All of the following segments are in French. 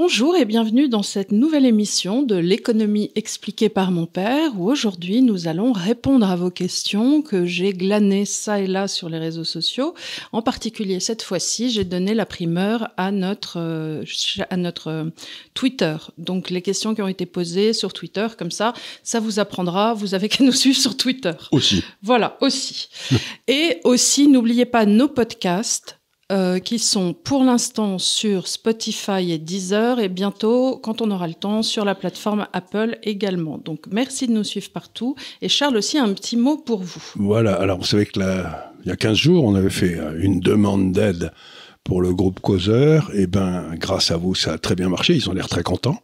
Bonjour et bienvenue dans cette nouvelle émission de l'économie expliquée par mon père où aujourd'hui nous allons répondre à vos questions que j'ai glanées ça et là sur les réseaux sociaux. En particulier cette fois-ci, j'ai donné la primeur à notre, euh, à notre euh, Twitter. Donc les questions qui ont été posées sur Twitter, comme ça, ça vous apprendra, vous avez qu'à nous suivre sur Twitter. Aussi. Voilà, aussi. et aussi, n'oubliez pas nos podcasts euh, qui sont pour l'instant sur Spotify et Deezer et bientôt, quand on aura le temps, sur la plateforme Apple également. Donc merci de nous suivre partout. Et Charles aussi, un petit mot pour vous. Voilà, alors vous savez que là, il y a 15 jours, on avait fait euh, une demande d'aide pour le groupe Causeur. Et ben, grâce à vous, ça a très bien marché. Ils ont l'air très contents.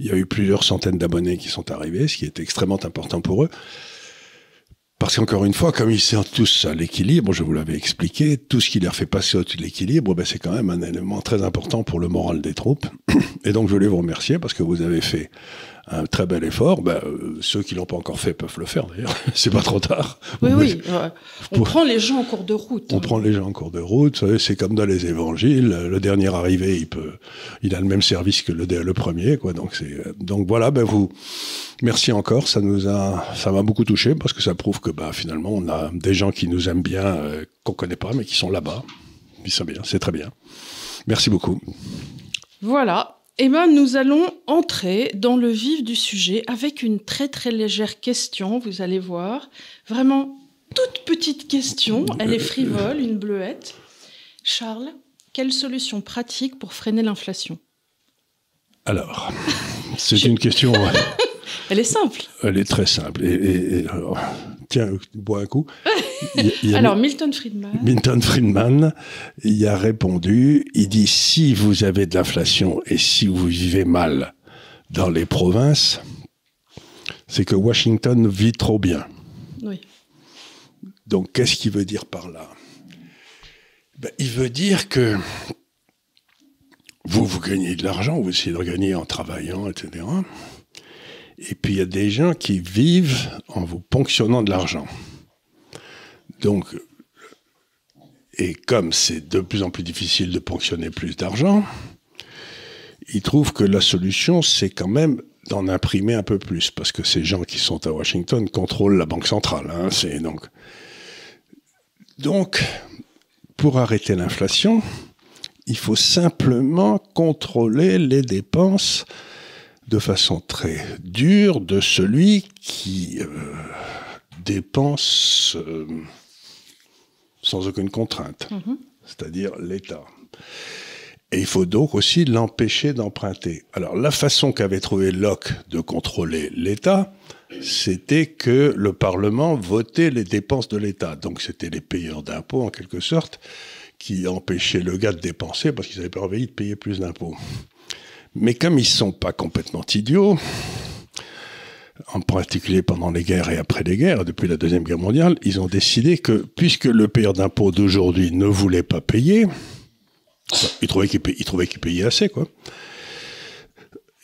Il y a eu plusieurs centaines d'abonnés qui sont arrivés, ce qui est extrêmement important pour eux. Parce qu'encore une fois, comme ils sont tous à l'équilibre, je vous l'avais expliqué, tout ce qui leur fait passer au-dessus de l'équilibre, ben c'est quand même un élément très important pour le moral des troupes. Et donc je voulais vous remercier parce que vous avez fait un très bel effort. Ben, euh, ceux qui l'ont pas encore fait peuvent le faire d'ailleurs. c'est pas trop tard. Oui, oui. On prend les gens en cours de route. On prend les gens en cours de route. C'est comme dans les évangiles. Le dernier arrivé, il peut, il a le même service que le, le premier, quoi. Donc c'est, donc voilà, ben vous, merci encore. Ça nous a, ça m'a beaucoup touché parce que ça prouve que, ben, finalement, on a des gens qui nous aiment bien, euh, qu'on connaît pas, mais qui sont là-bas. Ils sont bien. C'est très bien. Merci beaucoup. Voilà. Eh bien, nous allons entrer dans le vif du sujet avec une très très légère question, vous allez voir. Vraiment toute petite question, elle est frivole, une bleuette. Charles, quelle solution pratique pour freiner l'inflation? Alors, c'est une question... elle est simple. Elle est très simple. Et, tiens, bois un coup. Alors, Milton Friedman. Milton Friedman, il a répondu, il dit, si vous avez de l'inflation et si vous vivez mal dans les provinces, c'est que Washington vit trop bien. Oui. Donc, qu'est-ce qu'il veut dire par là? Ben, Il veut dire que vous, vous gagnez de l'argent, vous essayez de gagner en travaillant, etc. Et puis, il y a des gens qui vivent en vous ponctionnant de l'argent. Donc, et comme c'est de plus en plus difficile de ponctionner plus d'argent, il trouve que la solution, c'est quand même d'en imprimer un peu plus, parce que ces gens qui sont à Washington contrôlent la banque centrale. Hein, donc, pour arrêter l'inflation, il faut simplement contrôler les dépenses de façon très dure de celui qui euh, dépense euh, sans aucune contrainte, mhm. c'est-à-dire l'État. Et il faut donc aussi l'empêcher d'emprunter. Alors la façon qu'avait trouvé Locke de contrôler l'État, c'était que le Parlement votait les dépenses de l'État. Donc c'était les payeurs d'impôts en quelque sorte qui empêchaient le gars de dépenser parce qu'ils n'avaient pas envie de payer plus d'impôts. Mais comme ils ne sont pas complètement idiots, en particulier pendant les guerres et après les guerres, depuis la Deuxième Guerre mondiale, ils ont décidé que puisque le payeur d'impôts d'aujourd'hui ne voulait pas payer, il trouvait qu'il payait, assez, quoi.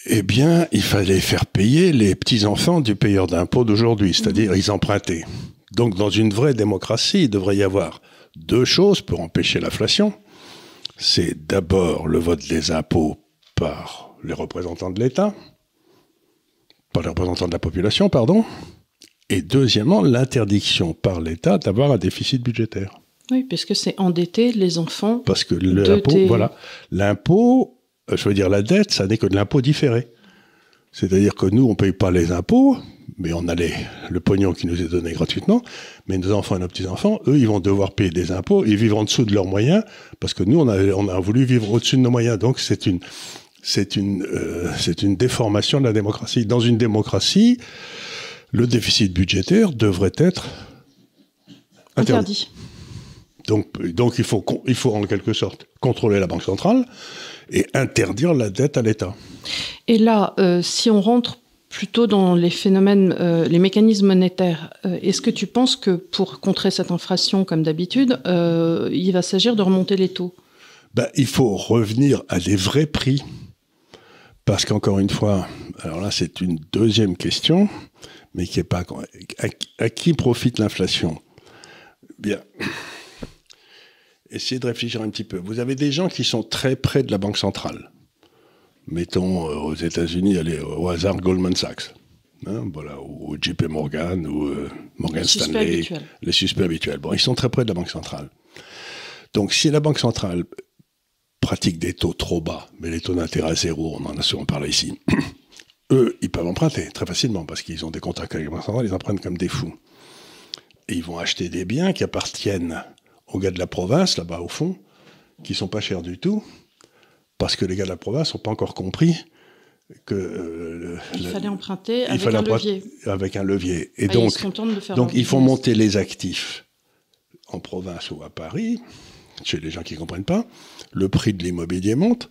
Eh bien, il fallait faire payer les petits-enfants du payeur d'impôts d'aujourd'hui, c'est-à-dire ils empruntaient. Donc, dans une vraie démocratie, il devrait y avoir deux choses pour empêcher l'inflation. C'est d'abord le vote des impôts par les représentants de l'État, par les représentants de la population, pardon, et deuxièmement, l'interdiction par l'État d'avoir un déficit budgétaire. Oui, puisque c'est endetter les enfants. Parce que l'impôt, voilà, l'impôt, euh, je veux dire la dette, ça n'est que de l'impôt différé. C'est-à-dire que nous, on ne paye pas les impôts, mais on a le pognon qui nous est donné gratuitement. Mais nos enfants et nos petits-enfants, eux, ils vont devoir payer des impôts et vivre en dessous de leurs moyens, parce que nous, on a, on a voulu vivre au-dessus de nos moyens. Donc, c'est une, c'est une, euh, c'est une déformation de la démocratie. Dans une démocratie, le déficit budgétaire devrait être interdit. Donc, donc il, faut, il faut en quelque sorte contrôler la Banque centrale et interdire la dette à l'État. Et là, euh, si on rentre plutôt dans les phénomènes, euh, les mécanismes monétaires, est-ce que tu penses que pour contrer cette inflation, comme d'habitude, il va s'agir de remonter les taux? Ben, Il faut revenir à des vrais prix. Parce qu'encore une fois, alors là c'est une deuxième question, mais qui est pas à, qui profite l'inflation? Bien, essayez de réfléchir un petit peu. Vous avez des gens qui sont très près de la banque centrale. Mettons euh, aux États-Unis, allez au hasard Goldman Sachs. Hein, voilà, ou JP Morgan, ou euh, Morgan Stanley, les suspects habituels. Bon, ils sont très près de la Banque centrale. Donc, si la Banque centrale pratique des taux trop bas, mais les taux d'intérêt à zéro, on en a souvent parlé ici, eux, ils peuvent emprunter très facilement parce qu'ils ont des contrats avec la Banque centrale, ils empruntent comme des fous. Et ils vont acheter des biens qui appartiennent aux gars de la province, là-bas au fond, qui sont pas chers du tout, parce que les gars de la province n'ont pas encore compris que euh, il fallait emprunter avec un levier. Avec un levier. Et donc, ils donc ils font monter les actifs en province ou à Paris, chez les gens qui comprennent pas. Le prix de l'immobilier monte.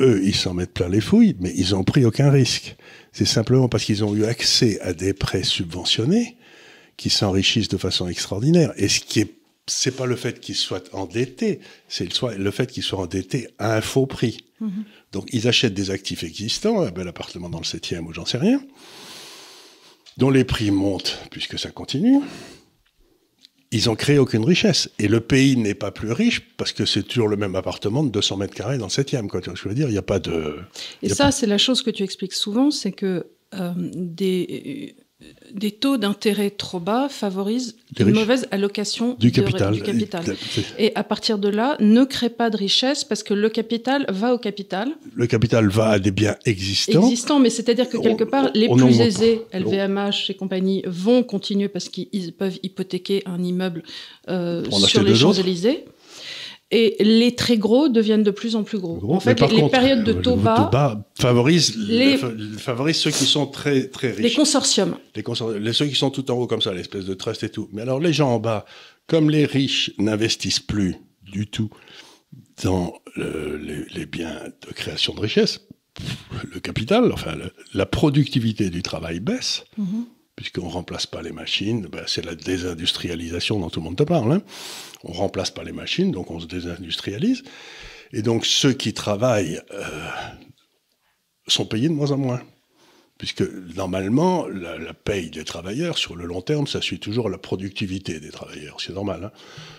Eux, ils s'en mettent plein les fouilles, mais ils n'ont pris aucun risque. C'est simplement parce qu'ils ont eu accès à des prêts subventionnés qui s'enrichissent de façon extraordinaire. Et ce qui est c'est pas le fait qu'ils soient endettés, c'est le, fait qu'ils soient endettés à un faux prix. Mm-hmm. Donc ils achètent des actifs existants, un bel appartement dans le 7e ou j'en sais rien, dont les prix montent puisque ça continue. Ils ont créé aucune richesse. Et le pays n'est pas plus riche parce que c'est toujours le même appartement de 200 mètres carrés dans le 7e. Quoi. Je veux dire, il n'y a pas de. Et ça, c'est la chose que tu expliques souvent, c'est que euh, des des taux d'intérêt trop bas favorisent une mauvaise allocation du, capital. Et à partir de là, ne crée pas de richesse parce que le capital va au capital. Le capital va à des biens existants. Existants, mais c'est-à-dire que quelque part, les plus aisés, LVMH et compagnie, vont continuer parce qu'ils peuvent hypothéquer un immeuble euh, sur les Champs-Élysées. Et les très gros deviennent de plus en plus gros. en fait, les, périodes de taux bas, favorisent, les, favorisent ceux qui sont très très riches. Les consortiums. Les, consortiums, ceux qui sont tout en haut comme ça, l'espèce de trust et tout. Mais alors les gens en bas, comme les riches n'investissent plus du tout dans les, biens de création de richesse, le capital, enfin la productivité du travail baisse. Mm-hmm puisqu'on ne remplace pas les machines, ben, c'est la désindustrialisation dont tout le monde te parle. Hein. On ne remplace pas les machines, donc on se désindustrialise. Et donc ceux qui travaillent euh, sont payés de moins en moins. Puisque normalement, la, paye des travailleurs, sur le long terme, ça suit toujours la productivité des travailleurs. C'est normal. Hein.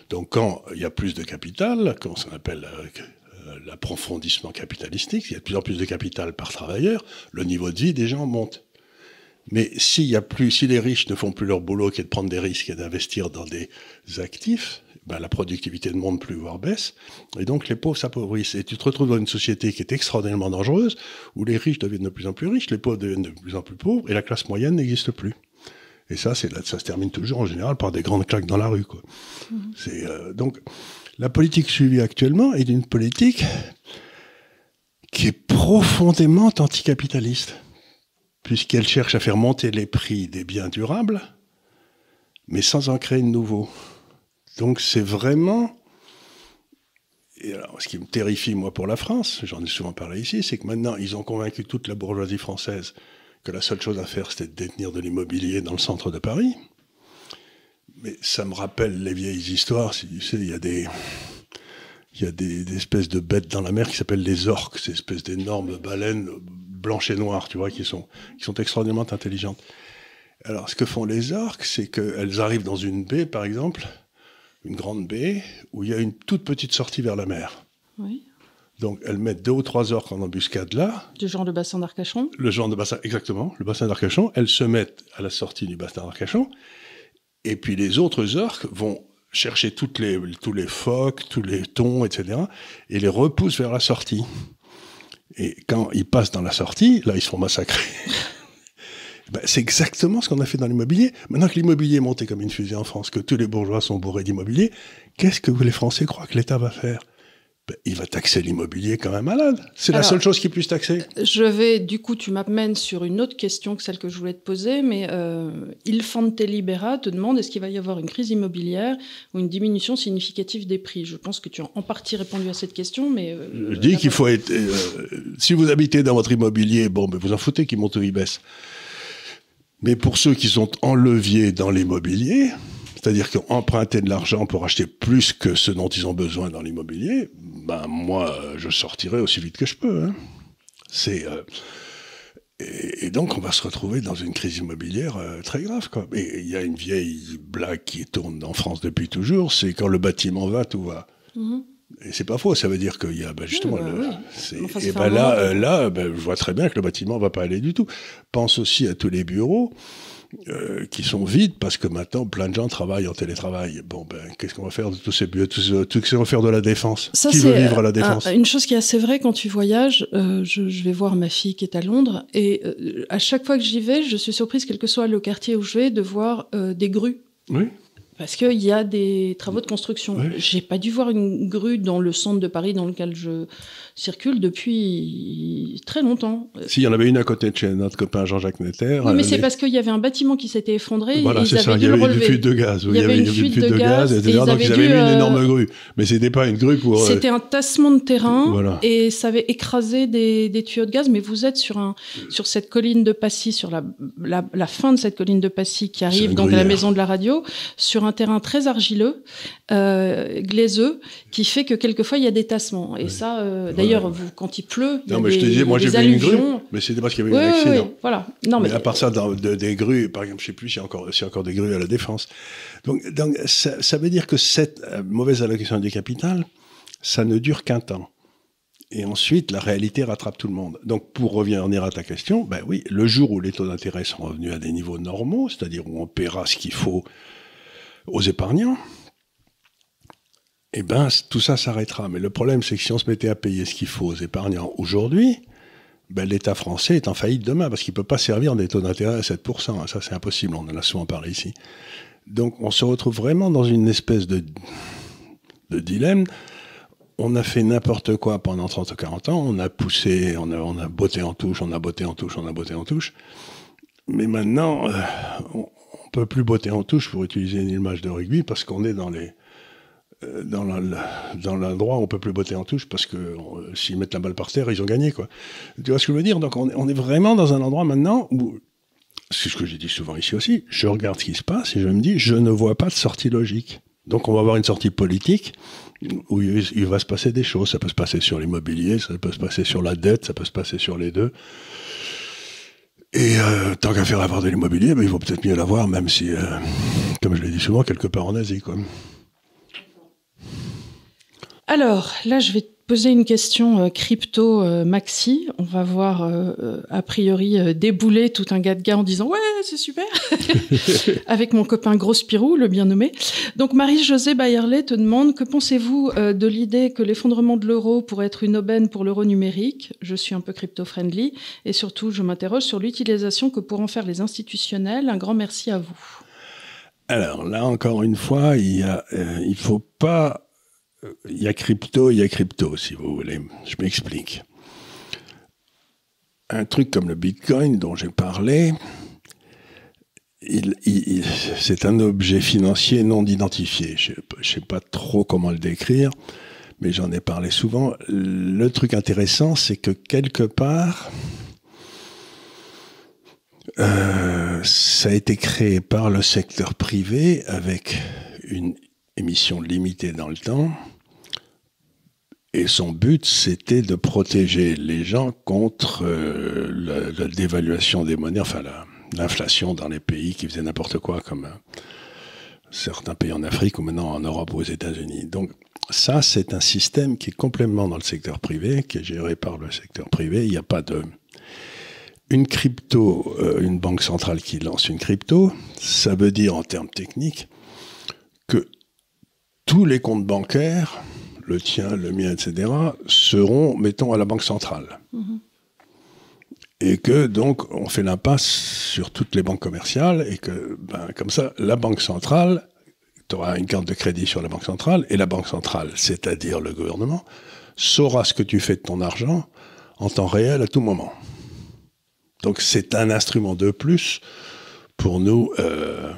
donc quand il y a plus de capital, quand ça appelle euh, l'approfondissement capitalistique, il y a de plus en plus de capital par travailleur, le niveau de vie des gens monte. Mais s'il y a plus, si les riches ne font plus leur boulot qui est de prendre des risques et d'investir dans des actifs, ben la productivité ne monte plus, voire baisse. Et donc les pauvres s'appauvrissent. Et tu te retrouves dans une société qui est extraordinairement dangereuse, où les riches deviennent de plus en plus riches, les pauvres deviennent de plus en plus pauvres, et la classe moyenne n'existe plus. Et ça, c'est ça se termine toujours en général par des grandes claques dans la rue. Quoi. Mmh. C'est euh, donc la politique suivie actuellement est une politique qui est profondément anticapitaliste puisqu'elle cherche à faire monter les prix des biens durables, mais sans en créer de nouveaux. Donc c'est vraiment... Et alors, ce qui me terrifie, moi, pour la France, j'en ai souvent parlé ici, c'est que maintenant, ils ont convaincu toute la bourgeoisie française que la seule chose à faire, c'était de détenir de l'immobilier dans le centre de Paris. Mais ça me rappelle les vieilles histoires. Tu sais, il y a des, il y a des, espèces de bêtes dans la mer qui s'appellent les orques, ces espèces d'énormes baleines blanches et noires, tu vois, qui sont, qui sont extraordinairement intelligentes. Alors, ce que font les orques, c'est qu'elles arrivent dans une baie, par exemple, une grande baie, où il y a une toute petite sortie vers la mer. Oui. Donc, elles mettent deux ou trois orques en embuscade là. Du genre de bassin d'Arcachon Le genre de bassin, exactement, le bassin d'Arcachon. Elles se mettent à la sortie du bassin d'Arcachon. Et puis, les autres orques vont chercher toutes les, tous les phoques, tous les thons, etc., et les repoussent vers la sortie. Et quand ils passent dans la sortie, là, ils se font massacrer. ben, c'est exactement ce qu'on a fait dans l'immobilier. Maintenant que l'immobilier est monté comme une fusée en France, que tous les bourgeois sont bourrés d'immobilier, qu'est-ce que les Français croient que l'État va faire? Ben, il va taxer l'immobilier comme un malade. C'est la seule chose qui puisse taxer. Je vais, du coup, tu m'amènes sur une autre question que celle que je voulais te poser, mais euh, Il Fonte Libera te demande est-ce qu'il va y avoir une crise immobilière ou une diminution significative des prix? Je pense que tu as en partie répondu à cette question, mais... Euh, je dis qu'il faut être... Euh, si vous habitez dans votre immobilier, bon, ben vous en foutez qu'il monte ou il baisse. Mais pour ceux qui sont en levier dans l'immobilier, c'est-à-dire qu'emprunter de l'argent pour acheter plus que ce dont ils ont besoin dans l'immobilier, ben moi, je sortirai aussi vite que je peux. Hein. C'est euh, et, donc on va se retrouver dans une crise immobilière euh, très grave. Quoi. Et il y a une vieille blague qui tourne en France depuis toujours, c'est quand le bâtiment va, tout va. Mm-hmm. Et c'est pas faux, ça veut dire qu'il y a ben, justement. et ben là, euh, là ben, je vois très bien que le bâtiment va pas aller du tout. Pense aussi à tous les bureaux. Euh, qui sont vides parce que maintenant plein de gens travaillent en télétravail. Bon, ben, qu'est-ce qu'on va faire de tous ces bureaux Qu'est-ce qu'on va faire de la défense? Ça, Qui veut vivre à la défense? Une chose qui est assez vraie quand tu voyages, euh, je, je, vais voir ma fille qui est à Londres et à chaque fois que j'y vais, je suis surprise, quel que soit le quartier où je vais, de voir des grues. Oui. Parce qu'il y a des travaux de construction. J'ai pas dû voir une grue dans le centre de Paris dans lequel je circule depuis très longtemps. S'il y en avait une à côté de chez notre copain Jean-Jacques Netter. Oui, mais c'est parce qu'il y avait un bâtiment qui s'était effondré. Voilà, c'est ça. Il y avait une fuite de gaz. il y avait une fuite de gaz, etc. Donc ils avaient mis une euh, énorme grue. Mais c'était pas une grue pour. Euh, c'était un tassement de terrain et ça avait écrasé des, tuyaux de gaz. Mais vous êtes sur, un, sur cette colline de Passy, sur la, la, fin de cette colline de Passy qui arrive donc à la maison de la radio, sur un terrain très argileux, euh, glaiseux, qui fait que quelquefois il y a des tassements. Et ça, d'ailleurs, quand il pleut, non, mais je te disais, moi j'ai vu une grue, mais c'était parce qu'il y avait un accident. Voilà. Non, mais, à part ça, dans, des grues, par exemple, je sais plus s'il y a encore, y a encore des grues à la défense. Donc, donc ça, ça, veut dire que cette euh, mauvaise allocation du capital, ça ne dure qu'un temps. Et ensuite, la réalité rattrape tout le monde. Donc, pour revenir à ta question, ben oui, le jour où les taux d'intérêt sont revenus à des niveaux normaux, c'est-à-dire où on paiera ce qu'il faut aux épargnants, eh ben, tout ça s'arrêtera. Mais le problème, c'est que si on se mettait à payer ce qu'il faut aux épargnants aujourd'hui, ben, l'État français est en faillite demain parce qu'il ne peut pas servir des taux d'intérêt à 7%. Ça, c'est impossible. On en a souvent parlé ici. Donc, on se retrouve vraiment dans une espèce de, dilemme. On a fait n'importe quoi pendant 30 ou 40 ans. On a poussé, on a, on a botté en touche, on a botté en touche, on a botté en touche. Mais maintenant, euh, on ne peut plus botter en touche pour utiliser une image de rugby parce qu'on est dans les, euh, dans l'endroit où on peut plus botter en touche parce que euh, s'ils mettent la balle par terre, ils ont gagné quoi. Tu vois ce que je veux dire? Donc on, est vraiment dans un endroit maintenant où c'est ce que j'ai dit souvent ici aussi. Je regarde ce qui se passe et je me dis je ne vois pas de sortie logique. Donc on va avoir une sortie politique où il, va se passer des choses. Ça peut se passer sur l'immobilier, ça peut se passer sur la dette, ça peut se passer sur les deux. Et euh, tant qu'à faire avoir de l'immobilier, ben, il vaut peut-être mieux l'avoir, même si, comme je l'ai dit souvent, quelque part en Asie. Quoi. Alors, là, je vais te poser une question euh, crypto euh, maxi. On va voir euh, a priori débouler tout un gars de gars en disant ouais c'est super avec mon copain Gros Spirou, le bien nommé. Donc Marie-Josée Bayerlet te demande que pensez-vous de l'idée que l'effondrement de l'euro pourrait être une aubaine pour l'euro numérique? Je suis un peu crypto-friendly et surtout je m'interroge sur l'utilisation que pourront faire les institutionnels. Un grand merci à vous. Alors là encore une fois, il ne faut pas il y a crypto, il y a crypto, si vous voulez. Je m'explique. Un truc comme le Bitcoin dont j'ai parlé, c'est un objet financier non identifié. Je ne sais pas trop comment le décrire, mais j'en ai parlé souvent. Le truc intéressant, c'est que quelque part, euh, ça a été créé par le secteur privé avec une émission limitée dans le temps. Et son but, c'était de protéger les gens contre euh, la, dévaluation des monnaies, enfin l'inflation dans les pays qui faisaient n'importe quoi, comme euh, certains pays en Afrique ou maintenant en Europe ou aux États-Unis. Donc ça, c'est un système qui est complètement dans le secteur privé, qui est géré par le secteur privé. Il n'y a pas de... Une crypto, euh, une banque centrale qui lance une crypto, ça veut dire en termes techniques que tous les comptes bancaires, le tien, le mien, etc., seront, mettons, à la Banque centrale. Mm-hmm. Et que donc on fait l'impasse sur toutes les banques commerciales et que, ben, comme ça, la Banque centrale, tu auras une carte de crédit sur la Banque centrale et la Banque centrale, c'est-à-dire le gouvernement, saura ce que tu fais de ton argent en temps réel à tout moment. Donc c'est un instrument de plus pour nous. Euh,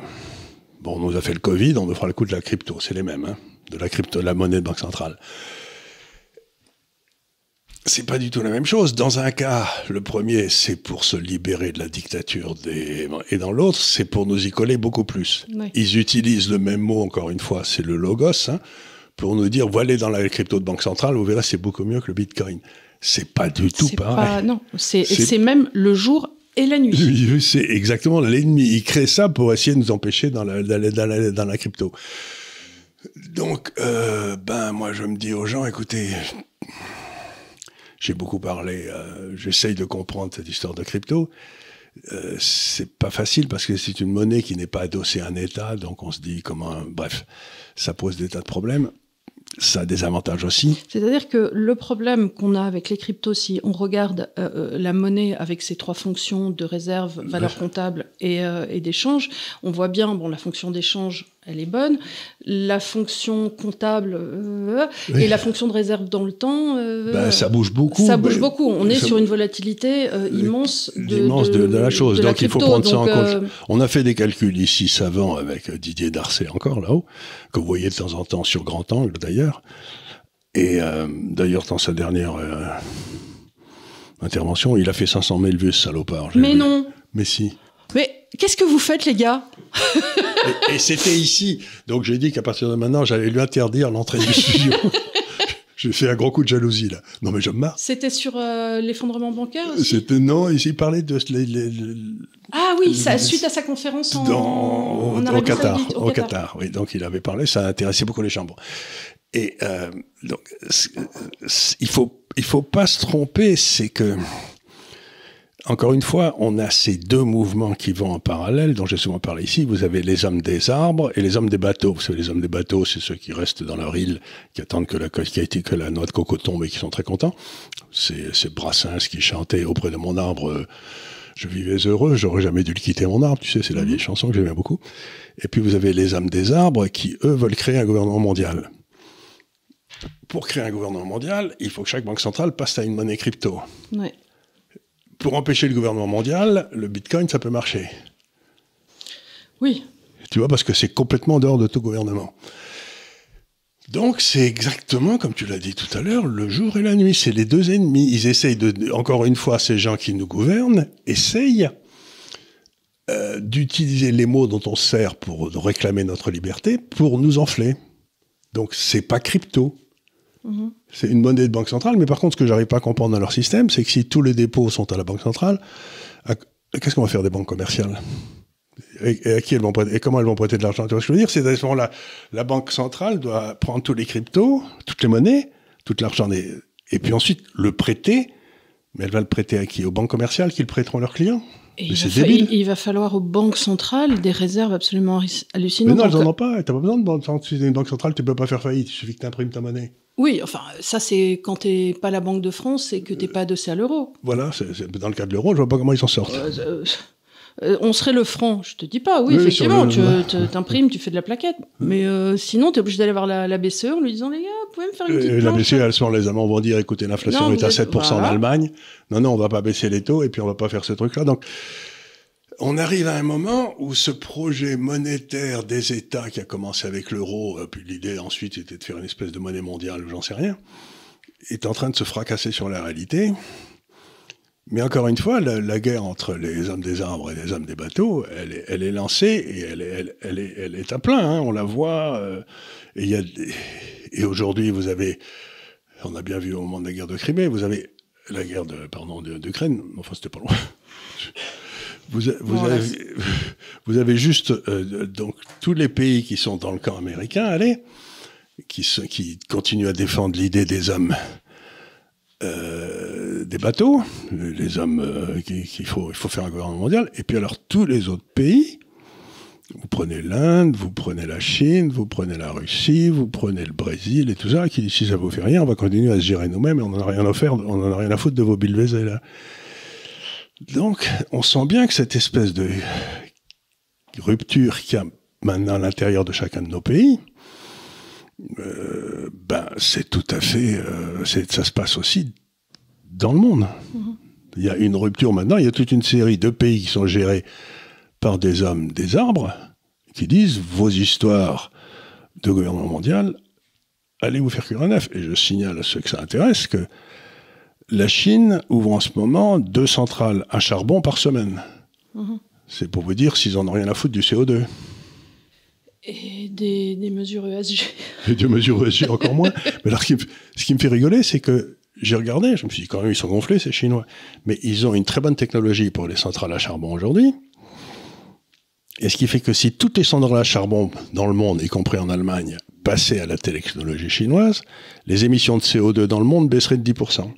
Bon, on nous a fait le Covid, on nous fera le coup de la crypto, c'est les mêmes, hein, de la crypto, la monnaie de banque centrale. C'est pas du tout la même chose. Dans un cas, le premier, c'est pour se libérer de la dictature des... et dans l'autre, c'est pour nous y coller beaucoup plus. Ils utilisent le même mot, encore une fois, c'est le logos, hein, pour nous dire, voilà dans la crypto de banque centrale, vous verrez, c'est beaucoup mieux que le bitcoin. C'est pas du tout pareil. non, c'est même le jour et la nuit. c'est exactement l'ennemi. Il crée ça pour essayer de nous empêcher dans la, dans la, dans la, crypto. Donc, euh, ben moi je me dis aux gens, écoutez, j'ai beaucoup parlé, euh, j'essaye de comprendre cette histoire de crypto. Euh, c'est pas facile parce que c'est une monnaie qui n'est pas adossée à un État, donc on se dit comment. Bref, ça pose des tas de problèmes ça a des avantages aussi. C'est-à-dire que le problème qu'on a avec les cryptos, si on regarde euh, la monnaie avec ses trois fonctions de réserve, valeur comptable et, euh, et d'échange, on voit bien, bon, la fonction d'échange, elle est bonne. La fonction comptable euh, et la fonction de réserve dans le temps, euh, ben, ça bouge beaucoup. Ça bouge beaucoup. On est sur une volatilité euh, immense, de, de, de, la chose. Donc il faut prendre ça en compte. On a fait des calculs ici savants avec Didier Darcet encore là-haut, que vous voyez de temps en temps sur grand angle d'ailleurs. Et d'ailleurs dans sa dernière intervention, il a fait 500 000 vues, ce salopard. Mais non. Mais si. Mais qu'est-ce que vous faites, les gars? Et, c'était ici. Donc j'ai dit qu'à partir de maintenant, j'allais lui interdire l'entrée du studio. J'ai fait un gros coup de jalousie là. Non mais je me marre. C'était sur euh, l'effondrement bancaire aussi? C'était non, il parlait de Ah oui, ça, suite à sa conférence en, en, au, Qatar, au, Qatar. Oui, donc il avait parlé, ça a intéressé beaucoup les chambres. Et euh, donc il faut il faut pas se tromper, c'est que encore une fois, on a ces deux mouvements qui vont en parallèle, dont j'ai souvent parlé ici. Vous avez les hommes des arbres et les hommes des bateaux. Vous savez, les hommes des bateaux, c'est ceux qui restent dans leur île, qui attendent que la, que la noix de coco tombe et qui sont très contents. C'est Brassens qui chantait auprès de mon arbre. je vivais heureux, j'aurais jamais dû le quitter mon arbre, tu sais, c'est la vieille chanson que j'aimais beaucoup. Et puis vous avez les âmes des arbres qui, eux, veulent créer un gouvernement mondial. Pour créer un gouvernement mondial, il faut que chaque banque centrale passe à une monnaie crypto. Pour empêcher le gouvernement mondial, le Bitcoin, ça peut marcher. Oui. Tu vois, parce que c'est complètement dehors de tout gouvernement. Donc c'est exactement comme tu l'as dit tout à l'heure, le jour et la nuit, c'est les deux ennemis. Ils essayent de, encore une fois, ces gens qui nous gouvernent essayent euh, d'utiliser les mots dont on sert pour réclamer notre liberté pour nous enfler. Donc c'est pas crypto, Mhm. C'est une monnaie de banque centrale, mais par contre, ce que j'arrive pas à comprendre dans leur système, c'est que si tous les dépôts sont à la banque centrale, qu'est-ce qu'on va faire des banques commerciales? Et, à qui elles vont prêter, et comment elles vont prêter de l'argent? Tu vois ce que je veux dire? C'est à ce moment-là, la banque centrale doit prendre tous les cryptos, toutes les monnaies, tout l'argent, et puis ensuite le prêter, mais elle va le prêter à qui? Aux banques commerciales qui le prêteront à leurs clients? Il, va il, va falloir aux banques centrales des réserves absolument hallucinantes. Mais non, elles n'en ont pas. Tu n'as pas besoin de. Si une banque centrale, tu ne peux pas faire faillite. Il suffit que tu imprimes ta monnaie. Oui, enfin, ça, c'est quand tu n'es pas la Banque de France et que tu n'es pas adossé à l'euro. Voilà, c'est, dans le cas de l'euro, je vois pas comment ils s'en sortent. Euh, euh, on serait le franc, je te dis pas, oui, effectivement, tu t'imprimes, tu fais de la plaquette. Mais euh, sinon, tu es obligé d'aller voir la, BCE en lui disant, les gars, vous pouvez me faire une petite La BCE, elles sont, les Allemands vont dire, écoutez, l'inflation est à 7% en Allemagne. Non, non, on va pas baisser les taux et puis on va pas faire ce truc-là. Donc, on arrive à un moment où ce projet monétaire des États qui a commencé avec l'euro, euh, puis l'idée ensuite était de faire une espèce de monnaie mondiale, j'en sais rien, est en train de se fracasser sur la réalité. Mais encore une fois, la, guerre entre les hommes des arbres et les hommes des bateaux, elle est, lancée et elle est, à plein. Hein, on la voit. Euh, et, et aujourd'hui, vous avez, on a bien vu au moment de la guerre de Crimée, vous avez la guerre de, pardon, d'Ukraine. Enfin, c'était pas loin. Vous, avez, vous, avez, juste euh, donc tous les pays qui sont dans le camp américain, allez, qui, qui continuent à défendre l'idée des hommes euh, des bateaux, les hommes euh, qu'il faut, il faut faire un gouvernement mondial, et puis alors tous les autres pays, vous prenez l'Inde, vous prenez la Chine, vous prenez la Russie, vous prenez le Brésil et tout ça, qui si ça vous fait rien, on va continuer à se gérer nous-mêmes et on n'en a rien à faire, on n'en a rien à foutre de vos billes là. Donc, on sent bien que cette espèce de rupture qu'il y a maintenant à l'intérieur de chacun de nos pays, euh, ben, c'est tout à fait, euh, ça se passe aussi dans le monde. Mm-hmm. Il y a une rupture maintenant, il y a toute une série de pays qui sont gérés par des hommes des arbres qui disent vos histoires de gouvernement mondial, allez vous faire cuire un œuf. Et je signale à ceux que ça intéresse que la Chine ouvre en ce moment deux centrales à charbon par semaine. Mhm. C'est pour vous dire s'ils en ont rien à foutre du CO2. Et des, mesures ESG. Et des mesures ESG encore moins. Mais alors, ce qui me fait rigoler, c'est que j'ai regardé, je me suis dit quand même, ils sont gonflés, ces Chinois. Mais ils ont une très bonne technologie pour les centrales à charbon aujourd'hui. Et ce qui fait que si toutes les centrales à charbon dans le monde, y compris en Allemagne, passait à la technologie chinoise, les émissions de CO2 dans le monde baisseraient de 10%.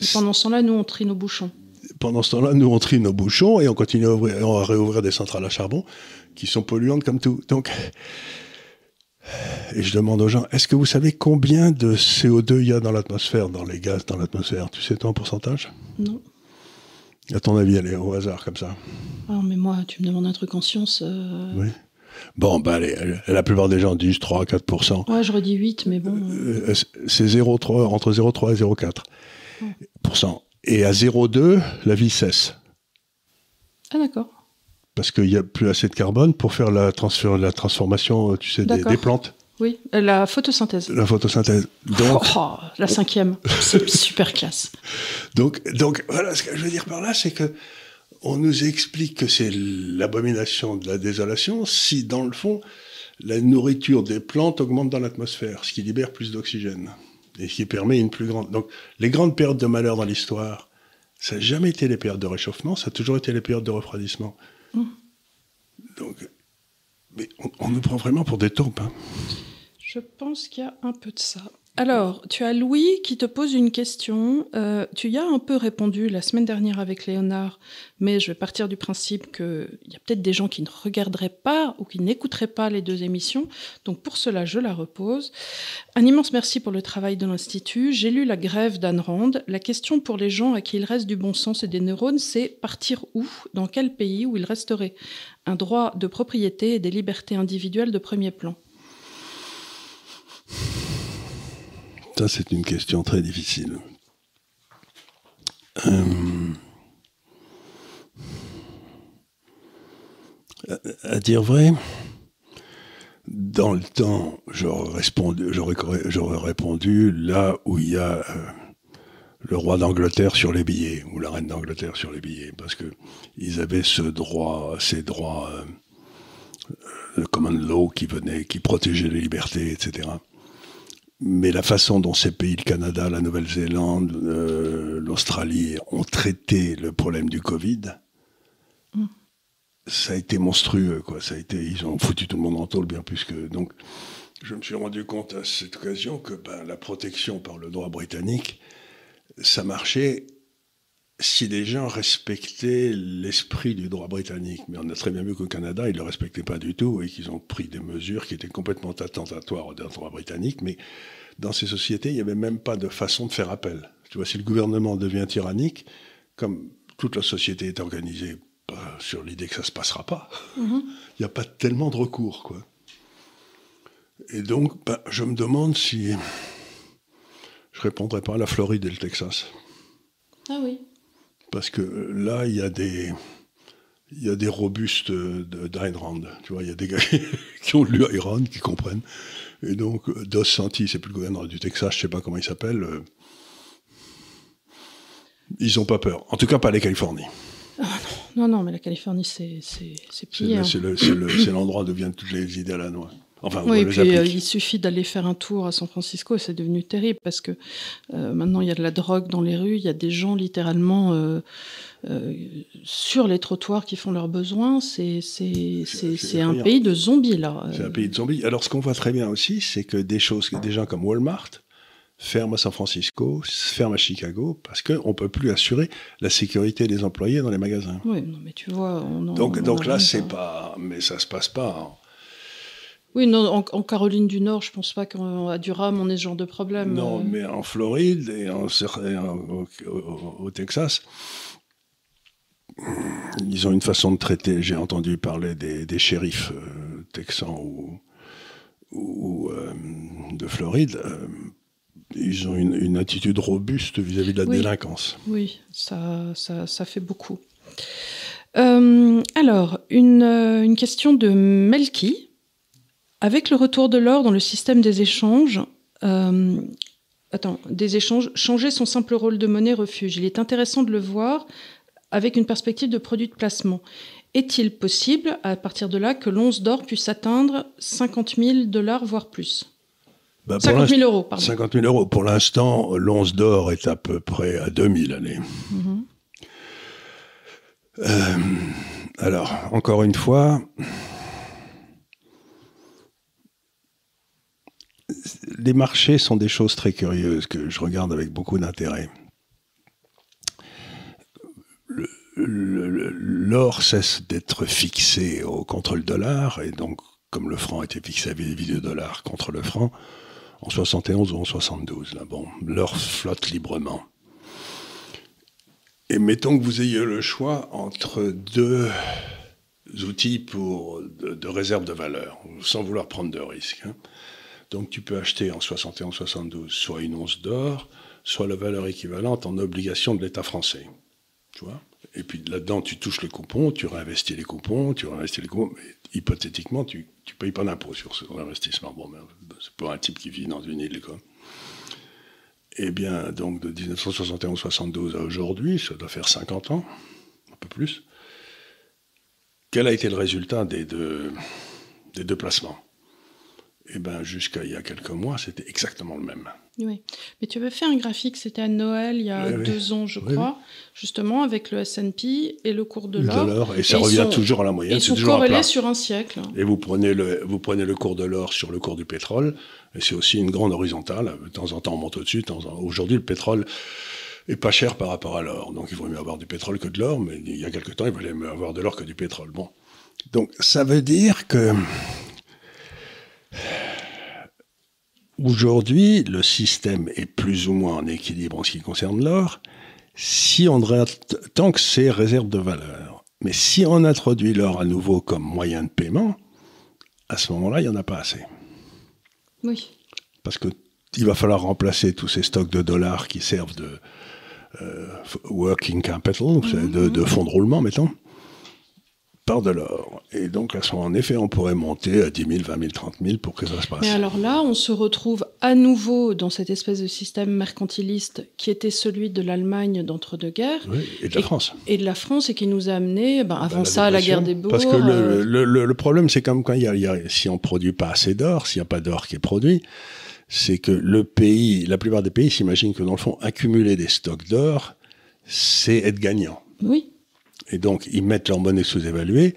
Et pendant ce temps-là, nous, on trie nos bouchons. Pendant ce temps-là, nous, on trie nos bouchons et on continue à, ouvrir, à réouvrir des centrales à charbon qui sont polluantes comme tout. Donc, et je demande aux gens, est-ce que vous savez combien de CO2 il y a dans l'atmosphère, dans les gaz dans l'atmosphère? Tu sais toi en pourcentage? Non. À ton avis, allez, au hasard, comme ça. Ah, mais moi, tu me demandes un truc en science. Euh, oui. Bon, bah, allez, la plupart des gens disent 3 4 Ouais, je redis 8, mais bon. Euh, c'est 0,3, entre 0,3 et 0,4 Et à 0,2, la vie cesse. Ah, d'accord. Parce qu'il n'y a plus assez de carbone pour faire la, la transformation, tu sais, des, des plantes. Oui, la photosynthèse. La photosynthèse. Donc, oh, la cinquième, c'est super classe. Donc, donc voilà, ce que je veux dire par là, c'est que on nous explique que c'est l'abomination de la désolation si, dans le fond, la nourriture des plantes augmente dans l'atmosphère, ce qui libère plus d'oxygène et ce qui permet une plus grande. Donc, les grandes périodes de malheur dans l'histoire, ça n'a jamais été les périodes de réchauffement, ça a toujours été les périodes de refroidissement. Mmh. Donc, mais on, nous prend vraiment pour des taupes. Hein. Je pense qu'il y a un peu de ça. Alors, tu as Louis qui te pose une question. Euh, tu y as un peu répondu la semaine dernière avec Léonard, mais je vais partir du principe qu'il y a peut-être des gens qui ne regarderaient pas ou qui n'écouteraient pas les deux émissions. Donc pour cela, je la repose. Un immense merci pour le travail de l'Institut. J'ai lu La grève d'Anne Rand. La question pour les gens à qui il reste du bon sens et des neurones, c'est partir où? Dans quel pays où il resterait? Un droit de propriété et des libertés individuelles de premier plan ça, c'est une question très difficile. Euh, à, dire vrai, dans le temps, j'aurais répondu, là où il y a euh, le roi d'Angleterre sur les billets, ou la reine d'Angleterre sur les billets, parce que ils avaient ce droit, ces droits, euh, le common law qui venait, qui protégeait les libertés, etc mais la façon dont ces pays, le Canada, la Nouvelle-Zélande, euh, l'Australie, ont traité le problème du Covid, mm. ça a été monstrueux, quoi. Ça a été, ils ont foutu tout le monde en tôle bien plus que. Donc, je me suis rendu compte à cette occasion que ben, la protection par le droit britannique, ça marchait si les gens respectaient l'esprit du droit britannique, mais on a très bien vu qu'au Canada, ils ne le respectaient pas du tout et qu'ils ont pris des mesures qui étaient complètement attentatoires au droit britannique, mais dans ces sociétés, il n'y avait même pas de façon de faire appel. Tu vois, si le gouvernement devient tyrannique, comme toute la société est organisée bah, sur l'idée que ça ne se passera pas, mm-hmm. il n'y a pas tellement de recours, quoi. Et donc, bah, je me demande si je répondrai pas à la Floride et le Texas. Ah oui. Parce que là, il y a des, il y a des robustes d'Ayn Rand. Tu vois, il y a des gars qui ont lu Ayn Rand, qui comprennent. Et donc, Dos Santi, c'est plus le gouverneur du Texas, je sais pas comment il s'appelle. Euh, ils n'ont pas peur. En tout cas, pas les Californies. Ah non, non, mais la Californie, c'est pire. C'est l'endroit d'où viennent toutes les idées à la noix. Enfin, oui, et puis euh, il suffit d'aller faire un tour à San Francisco et c'est devenu terrible parce que euh, maintenant il y a de la drogue dans les rues, il y a des gens littéralement euh, sur les trottoirs qui font leurs besoins. C'est un pays de zombies là. C'est un pays de zombies. Alors ce qu'on voit très bien aussi, c'est que des choses, des gens comme Walmart ferment à San Francisco, ferment à Chicago parce qu'on ne peut plus assurer la sécurité des employés dans les magasins. Oui, mais tu vois, on donc, donc là c'est pas, mais ça se passe pas. Oui, non, en, Caroline du Nord, je pense pas qu'à Durham, on ait ce genre de problème. Non, euh. mais en Floride et, en, au, Texas, ils ont une façon de traiter. J'ai entendu parler des, shérifs euh, texans ou, euh, de Floride. ils ont une, attitude robuste vis-à-vis de la délinquance. Oui, ça, ça, fait beaucoup. alors, une, une, question de Melki. Avec le retour de l'or dans le système des échanges, euh, attends, des échanges, changer son simple rôle de monnaie refuge. Il est intéressant de le voir avec une perspective de produit de placement. Est-il possible, à partir de là, que l'once d'or puisse atteindre 50 000 dollars, voire plus? 50 bah, 000 euros, pardon. 50 000 euros. Pour l'instant, l'once d'or est à peu près à 2000 années. Mm-hmm. Euh, alors, encore une fois, les marchés sont des choses très curieuses que je regarde avec beaucoup d'intérêt. L'or cesse d'être fixé au, contre le dollar, et donc, comme le franc était fixé vis-à-vis du dollar contre le franc, en 71 ou en 72, là, bon, l'or flotte librement. Et mettons que vous ayez le choix entre deux outils de, réserve de valeur, sans vouloir prendre de risques. Hein. Donc tu peux acheter en 71-72 soit une once d'or, soit la valeur équivalente en obligation de l'État français. Tu vois? Et puis là-dedans, tu touches les coupons, tu réinvestis les coupons, tu réinvestis les coupons. Mais hypothétiquement, tu ne payes pas d'impôt sur ce investissement. Bon, c'est pour un type qui vit dans une île. Quoi. Eh bien, donc de 1971-72 à aujourd'hui, ça doit faire 50 ans, un peu plus. Quel a été le résultat des deux placements? Eh bien, jusqu'à il y a quelques mois, c'était exactement le même. Oui, mais tu avais fait un graphique, c'était à Noël, il y a deux ans, je crois, justement, avec le S&P et le cours de l'or. Et ça revient toujours à la moyenne. Ils sont corrélés sur un siècle. Et vous prenez, le, vous prenez le cours de l'or sur le cours du pétrole, et c'est aussi une grande horizontale. De temps en temps, on monte au-dessus. Aujourd'hui, le pétrole est pas cher par rapport à l'or. Donc, il vaut mieux avoir du pétrole que de l'or, mais il y a quelque temps, il valait mieux avoir de l'or que du pétrole. Bon. Donc, ça veut dire que Aujourd'hui, le système est plus ou moins en équilibre en ce qui concerne l'or, si on tant que c'est réserve de valeur. Mais si on introduit l'or à nouveau comme moyen de paiement, à ce moment-là, il n'y en a pas assez. Oui. Parce qu'il va falloir remplacer tous ces stocks de dollars qui servent de euh, working capital, de, de, fonds de roulement, mettons par de l'or. Et donc, à en effet, on pourrait monter à 10 000, 20 000, 30 000 pour que ça se passe. Mais alors là, on se retrouve à nouveau dans cette espèce de système mercantiliste qui était celui de l'Allemagne d'entre-deux-guerres. Oui, et de la France. Et de la France, et qui nous a amené, ben, avant ça, à la guerre des Boers. Parce que le, euh, le, le, problème, c'est comme quand il y, a, si on produit pas assez d'or, s'il n'y a pas d'or qui est produit, c'est que le pays, la plupart des pays s'imaginent que dans le fond, accumuler des stocks d'or, c'est être gagnant. Oui. Et donc, ils mettent leur monnaie sous-évaluée,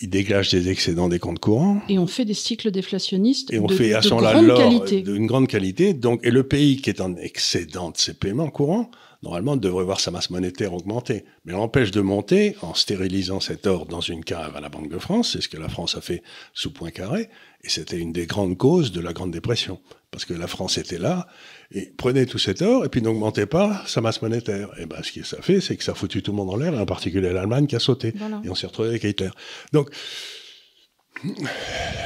ils dégagent des excédents des comptes courants. Et on fait des cycles déflationnistes et on de, fait à de grande qualité. D'une grande qualité. Donc, et le pays qui est en excédent de ses paiements courants, normalement, devrait voir sa masse monétaire augmenter. Mais l'empêche de monter en stérilisant cet or dans une cave à la Banque de France. C'est ce que la France a fait sous Poincaré. Et c'était une des grandes causes de la Grande Dépression. Parce que la France était là, et prenait tout cet or, et puis n'augmentait pas sa masse monétaire. Et ben, ce que ça fait, c'est que ça a foutu tout le monde en l'air, et en particulier l'Allemagne qui a sauté. Et on s'est retrouvé avec Hitler. Donc,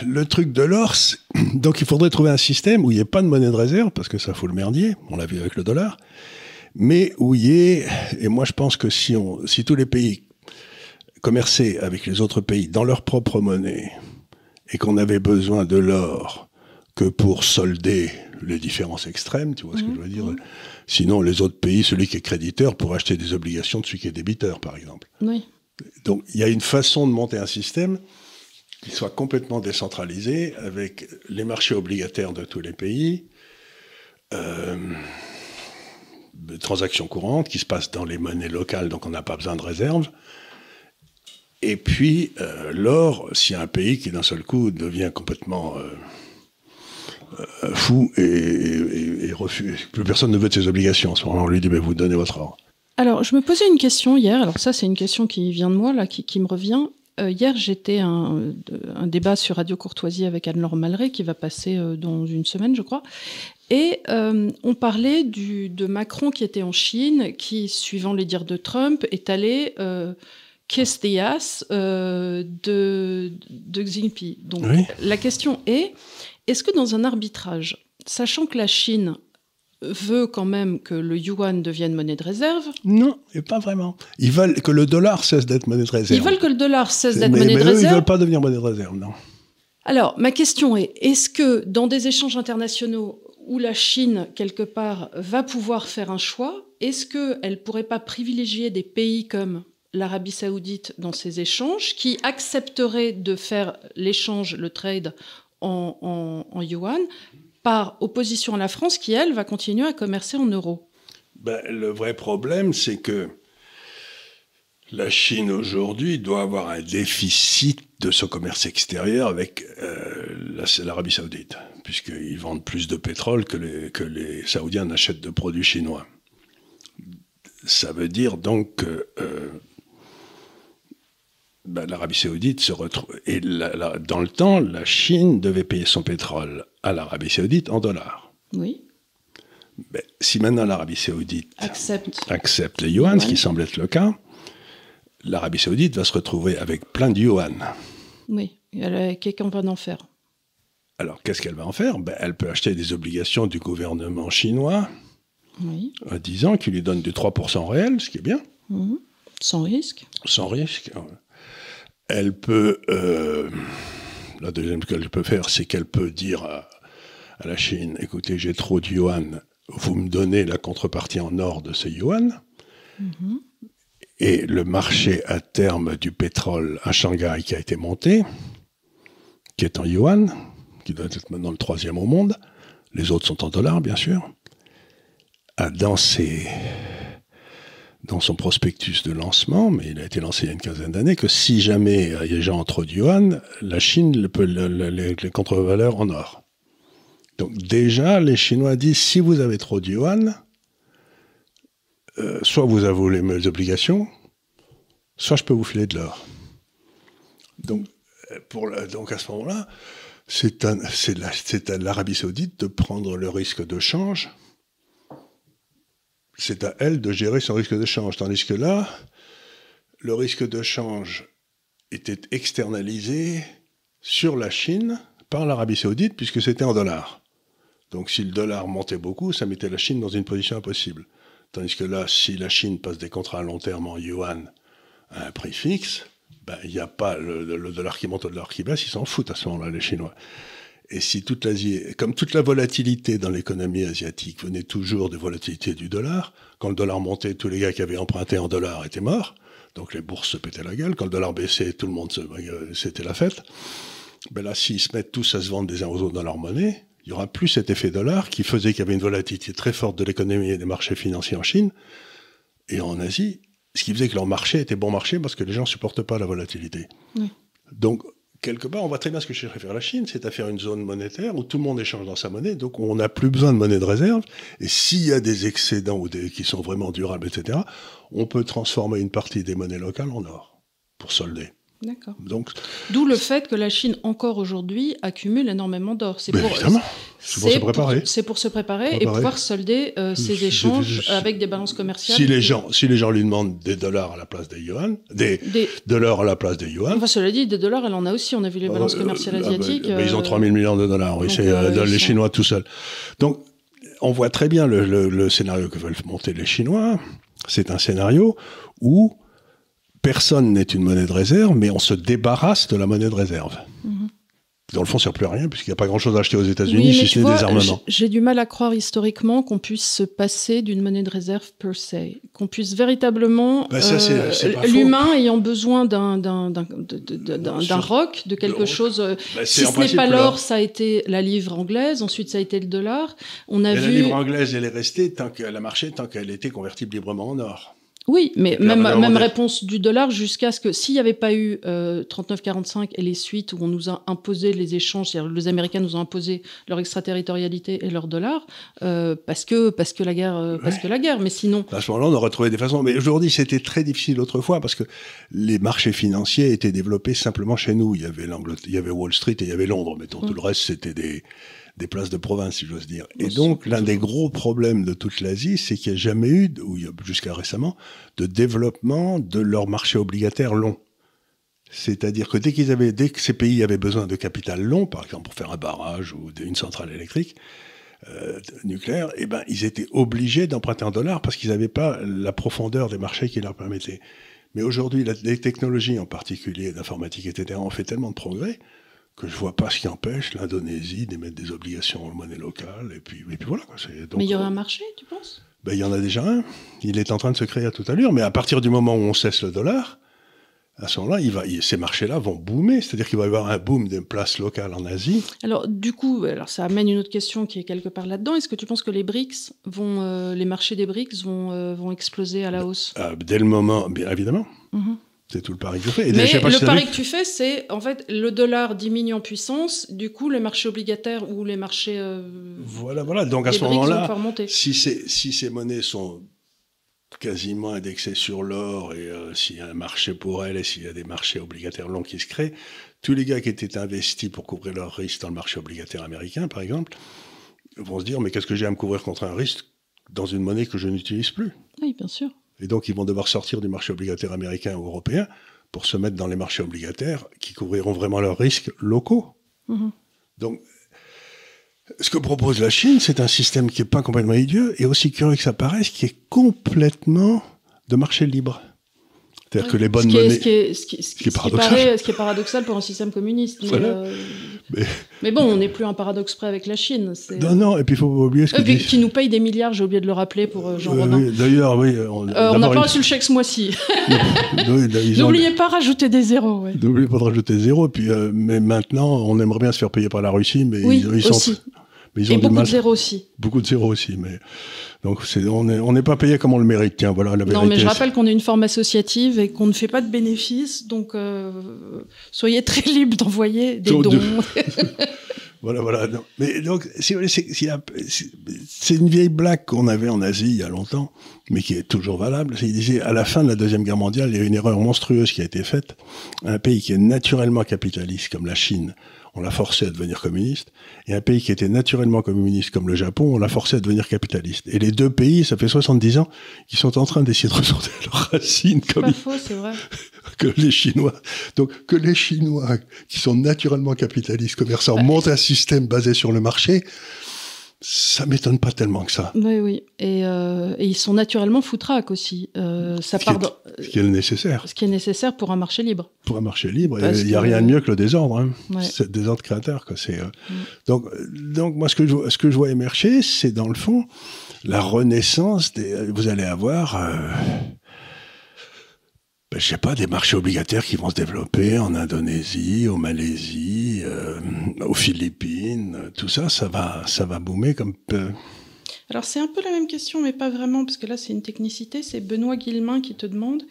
le truc de l'or, donc il faudrait trouver un système où il n'y ait pas de monnaie de réserve, parce que ça fout le merdier, on l'a vu avec le dollar, mais où il y ait, et moi je pense que si, on, si tous les pays commerçaient avec les autres pays dans leur propre monnaie, et qu'on avait besoin de l'or que pour solder les différences extrêmes, tu vois ce que je veux dire mmh. Sinon, les autres pays, celui qui est créditeur, pour acheter des obligations de celui qui est débiteur, par exemple. Oui. Donc, il y a une façon de monter un système qui soit complètement décentralisé, avec les marchés obligataires de tous les pays, euh, transactions courantes qui se passent dans les monnaies locales, donc on n'a pas besoin de réserve, et puis, euh, l'or, s'il y a un pays qui d'un seul coup devient complètement euh, fou et, refuse, plus personne ne veut de ses obligations, en ce moment, on lui dit, mais vous donnez votre or. Alors, je me posais une question hier, alors ça c'est une question qui vient de moi, là, qui, me revient. hier, j'étais à un, un, débat sur Radio Courtoisie avec Anne-Laure Malray, qui va passer dans une semaine, je crois. Et on parlait du, de Macron qui était en Chine, qui, suivant les dires de Trump, est allé ass de, de Xi Jinping. Donc la question est, est-ce que dans un arbitrage, sachant que la Chine veut quand même que le yuan devienne monnaie de réserve Non, pas vraiment. Ils veulent que le dollar cesse d'être monnaie de réserve. Ils veulent que le dollar cesse d'être monnaie de réserve. Mais eux, ils veulent pas devenir monnaie de réserve, non. Alors, ma question est, est-ce que dans des échanges internationaux où la Chine, quelque part, va pouvoir faire un choix, est-ce qu'elle ne pourrait pas privilégier des pays comme l'Arabie saoudite dans ses échanges, qui accepterait de faire l'échange, le trade en, yuan, par opposition à la France qui, elle, va continuer à commercer en euros ben, Le vrai problème, c'est que La Chine aujourd'hui doit avoir un déficit de son commerce extérieur avec euh, l'Arabie saoudite, puisqu'ils vendent plus de pétrole que les, que les Saoudiens n'achètent de produits chinois. Ça veut dire donc que euh, ben, l'Arabie saoudite se retrouve... Et dans le temps, la Chine devait payer son pétrole à l'Arabie saoudite en dollars. Oui. Ben, si maintenant l'Arabie saoudite accepte, accepte les yuan, ce qui semble être le cas, l'Arabie saoudite va se retrouver avec plein de yuan. Oui, qu'est-ce qu'on va en faire? Alors, qu'est-ce qu'elle va en faire? Ben, Elle peut acheter des obligations du gouvernement chinois oui. à 10 ans qui lui donne du 3% réel, ce qui est bien. Mhm. Sans risque. Sans risque. Elle peut... Euh, la deuxième chose qu'elle peut faire, c'est qu'elle peut dire à, la Chine, écoutez, j'ai trop de yuan, vous me donnez la contrepartie en or de ces yuan. Mhm. Et le marché à terme du pétrole à Shanghai qui a été monté, qui est en yuan, qui doit être maintenant le troisième au monde, les autres sont en dollars bien sûr, a dans, dans son prospectus de lancement, mais il a été lancé il y a une quinzaine d'années, que si jamais il y a gens trop de yuan, la Chine peut les, contre-valeurs en or. Donc déjà, les Chinois disent, si vous avez trop de yuan, euh, soit vous avez les obligations, soit je peux vous filer de l'or. Donc, donc à ce moment-là, c'est l'Arabie saoudite de prendre le risque de change. C'est à elle de gérer son risque de change. Tandis que là, le risque de change était externalisé sur la Chine par l'Arabie saoudite puisque c'était en dollars. Donc si le dollar montait beaucoup, ça mettait la Chine dans une position impossible. Tandis que là, si la Chine passe des contrats à long terme en yuan à un prix fixe, ben, il n'y a pas le, dollar qui monte le dollar qui baisse, ils s'en foutent à ce moment-là, les Chinois. Et si toute l'Asie, comme toute la volatilité dans l'économie asiatique venait toujours de volatilité du dollar, quand le dollar montait, tous les gars qui avaient emprunté en dollars étaient morts, donc les bourses se pétaient la gueule. Quand le dollar baissait, tout le monde, c'était la fête. Ben là, s'ils se mettent tous à se vendre des uns aux autres dans leur monnaie, il y aura plus cet effet dollar qui faisait qu'il y avait une volatilité très forte de l'économie et des marchés financiers en Chine et en Asie, ce qui faisait que leur marché était bon marché parce que les gens ne supportent pas la volatilité. Donc, quelque part, on voit très bien ce que cherche à faire la Chine, c'est à faire une zone monétaire où tout le monde échange dans sa monnaie, donc on n'a plus besoin de monnaie de réserve. Et s'il y a des excédents ou des, qui sont vraiment durables, etc., on peut transformer une partie des monnaies locales en or pour solder. D'accord. Donc, D'où le fait que la Chine, encore aujourd'hui, accumule énormément d'or. C'est pour, pour, se préparer. C'est pour se préparer, et pouvoir solder euh, ses échanges avec des balances commerciales. Si les, gens, si les gens lui demandent des dollars à la place des yuan, des, dollars à la place des yuan. Enfin, cela dit, des dollars, elle en a aussi. On a vu les balances euh, commerciales ah, bah, asiatiques. ils ont 3 000 millions de dollars, oui, c'est euh, les Chinois tout seuls. Donc, on voit très bien le, le scénario que veulent monter les Chinois. C'est un scénario où personne n'est une monnaie de réserve, mais on se débarrasse de la monnaie de réserve. Mhm. Dans le fond, ça ne sert plus à rien, puisqu'il n'y a pas grand-chose à acheter aux États-Unis, si ce n'est des armements. J'ai du mal à croire historiquement qu'on puisse se passer d'une monnaie de réserve per se. Qu'on puisse véritablement. Bah, euh, l'humain ayant besoin d'un roc, de quelque chose. Euh, bah, si ce n'est pas l'or, ça a été la livre anglaise, ensuite ça a été le dollar. On a vu... La livre anglaise, elle est restée tant qu'elle a marché, tant qu'elle était convertible librement en or. Oui, mais même, même réponse du dollar jusqu'à ce que s'il n'y avait pas eu euh, 39-45 et les suites où on nous a imposé les échanges, c'est-à-dire les Américains nous ont imposé leur extraterritorialité et leur dollar, euh, parce que parce que la guerre, euh, parce que la guerre. Mais sinon, à ce moment-là, on aurait trouvé des façons. Mais aujourd'hui, c'était très difficile autrefois parce que les marchés financiers étaient développés simplement chez nous. Il y avait il y avait Wall Street et il y avait Londres, mettons. Tout mm. le reste, c'était des des places de province, si j'ose dire. Et donc, l'un des gros problèmes de toute l'Asie, c'est qu'il n'y a jamais eu, ou jusqu'à récemment, de développement de leur marché obligataire long. C'est-à-dire que dès qu'ils avaient, dès que ces pays avaient besoin de capital long, par exemple pour faire un barrage ou une centrale électrique euh, nucléaire, eh ben ils étaient obligés d'emprunter en dollars parce qu'ils n'avaient pas la profondeur des marchés qui leur permettait. Mais aujourd'hui, les technologies en particulier d'informatique, etc., ont fait tellement de progrès que je vois pas ce qui empêche l'Indonésie d'émettre des obligations en monnaie locale. Et puis, et puis voilà. mais il y aura un marché, tu penses? ben, Il y en a déjà un. Il est en train de se créer à toute allure. Mais à partir du moment où on cesse le dollar, à ce moment-là, il va, ces marchés-là vont boomer, c'est-à-dire qu'il va y avoir un boom de places locales en Asie. Alors, du coup, alors ça amène une autre question qui est quelque part là-dedans. Est-ce que tu penses que les BRICS vont, euh, les marchés des BRICS vont, euh, vont exploser à la hausse? euh, Dès le moment, bien évidemment. Mhm. C'est tout le pari que je fais. Mais le pari que tu fais, c'est en fait le dollar diminue en puissance, du coup les marchés obligataires ou les marchés. voilà, voilà. Donc à ce moment-là, si, si ces monnaies sont quasiment indexé sur l'or et euh, s'il y a un marché pour elle et s'il y a des marchés obligataires longs qui se créent, tous les gars qui étaient investis pour couvrir leurs risques dans le marché obligataire américain, par exemple, vont se dire mais qu'est-ce que j'ai à me couvrir contre un risque dans une monnaie que je n'utilise plus? Oui, bien sûr. Et donc ils vont devoir sortir du marché obligataire américain ou européen pour se mettre dans les marchés obligataires qui couvriront vraiment leurs risques locaux. Mhm. Donc ce que propose la Chine, c'est un système qui n'est pas complètement idiot et aussi curieux que ça paraisse, qui est complètement de marché libre. C'est-à-dire que les bonnes monnaies. Ce qui est, ce qui, ce qui, est paradoxal. ce qui est paradoxal pour un système communiste. Euh, mais, bon, on n'est plus un paradoxe près avec la Chine. Non, non, et puis il faut pas oublier ce que. dit... Qui nous paye des milliards, j'ai oublié de le rappeler pour euh, Jean Rodin. D'ailleurs, oui. On euh, n'a pas reçu le chèque ce mois-ci. N'oubliez pas rajouter des zéros. N'oubliez pas de rajouter des zéros. Puis, mais maintenant, on aimerait bien se faire payer par la Russie, mais ils, ils sont. Mais Et beaucoup de zéros aussi. Beaucoup de zéros aussi, mais donc on n'est on pas payé comme on le mérite. Tiens, voilà la vérité. Non, mais je rappelle qu'on est une forme associative et qu'on ne fait pas de bénéfices, donc euh, soyez très libre d'envoyer des dons. voilà, voilà. Mais donc, c'est une vieille blague qu'on avait en Asie il y a longtemps, mais qui est toujours valable. Il disait à la fin de la deuxième guerre mondiale, il y a une erreur monstrueuse qui a été faite. Un pays qui est naturellement capitaliste comme la Chine on l'a forcé à devenir communiste, et un pays qui était naturellement communiste comme le Japon, on l'a forcé à devenir capitaliste. Et les deux pays, ça fait 70 ans, qui sont en train d'essayer de ressortir leurs racines comme vrai. que les Chinois. Donc que les Chinois, qui sont naturellement capitalistes, commerçants, montent un système basé sur le marché, ça m'étonne pas tellement que ça. Oui, oui. Et, euh, ils sont naturellement foutraques aussi. Euh, ça ce, qui est, ce qui est nécessaire. Ce qui est nécessaire pour un marché libre. Pour un marché libre. Il n'y a rien de mieux que le désordre. Hein. C'est le désordre créateur. Quoi. Euh, mm. donc, donc, moi, ce que, je, ce que je vois émerger, c'est dans le fond la renaissance des. Vous allez avoir je sais pas, des marchés obligataires qui vont se développer en Indonésie, au Malaisie, euh, aux Philippines, tout ça, ça va, ça va boomer comme peu. Alors c'est un peu la même question, mais pas vraiment, parce que là c'est une technicité. C'est Benoît Guillemin qui te demande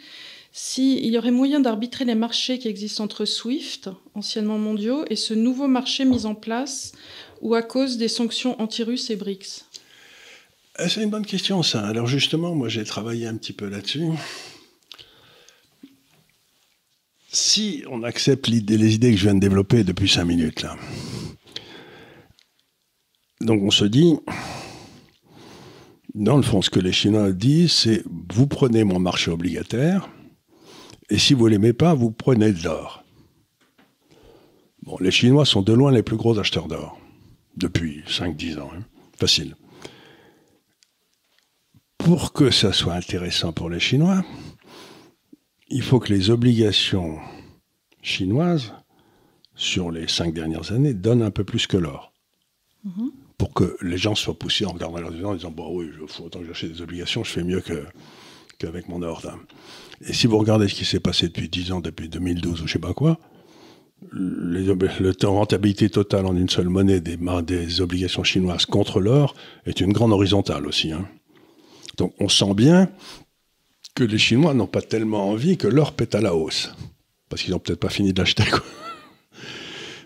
s'il y aurait moyen d'arbitrer les marchés qui existent entre SWIFT, anciennement mondiaux, et ce nouveau marché mis en place, ou à cause des sanctions anti-russes et BRICS? Euh, c'est une bonne question ça. Alors justement, moi j'ai travaillé un petit peu là-dessus si on accepte les idées que je viens de développer depuis cinq minutes, là, donc on se dit, dans le fond, ce que les Chinois disent, c'est vous prenez mon marché obligataire, et si vous ne l'aimez pas, vous prenez de l'or. Bon, les Chinois sont de loin les plus gros acheteurs d'or, depuis 5-10 ans, hein. facile. Pour que ça soit intéressant pour les Chinois, il faut que les obligations chinoises, sur les cinq dernières années, donnent un peu plus que l'or. Mhm. Pour que les gens soient poussés en regardant leurs en disant Bon, oui, il faut autant que j'achète des obligations, je fais mieux qu'avec mon or. Et si vous regardez ce qui s'est passé depuis 10 ans, depuis 2012 ou je sais pas quoi, le temps rentabilité totale en une seule monnaie des, des obligations chinoises contre l'or est une grande horizontale aussi. Hein. Donc on sent bien que les Chinois n'ont pas tellement envie que l'or pète à la hausse. Parce qu'ils n'ont peut-être pas fini de l'acheter.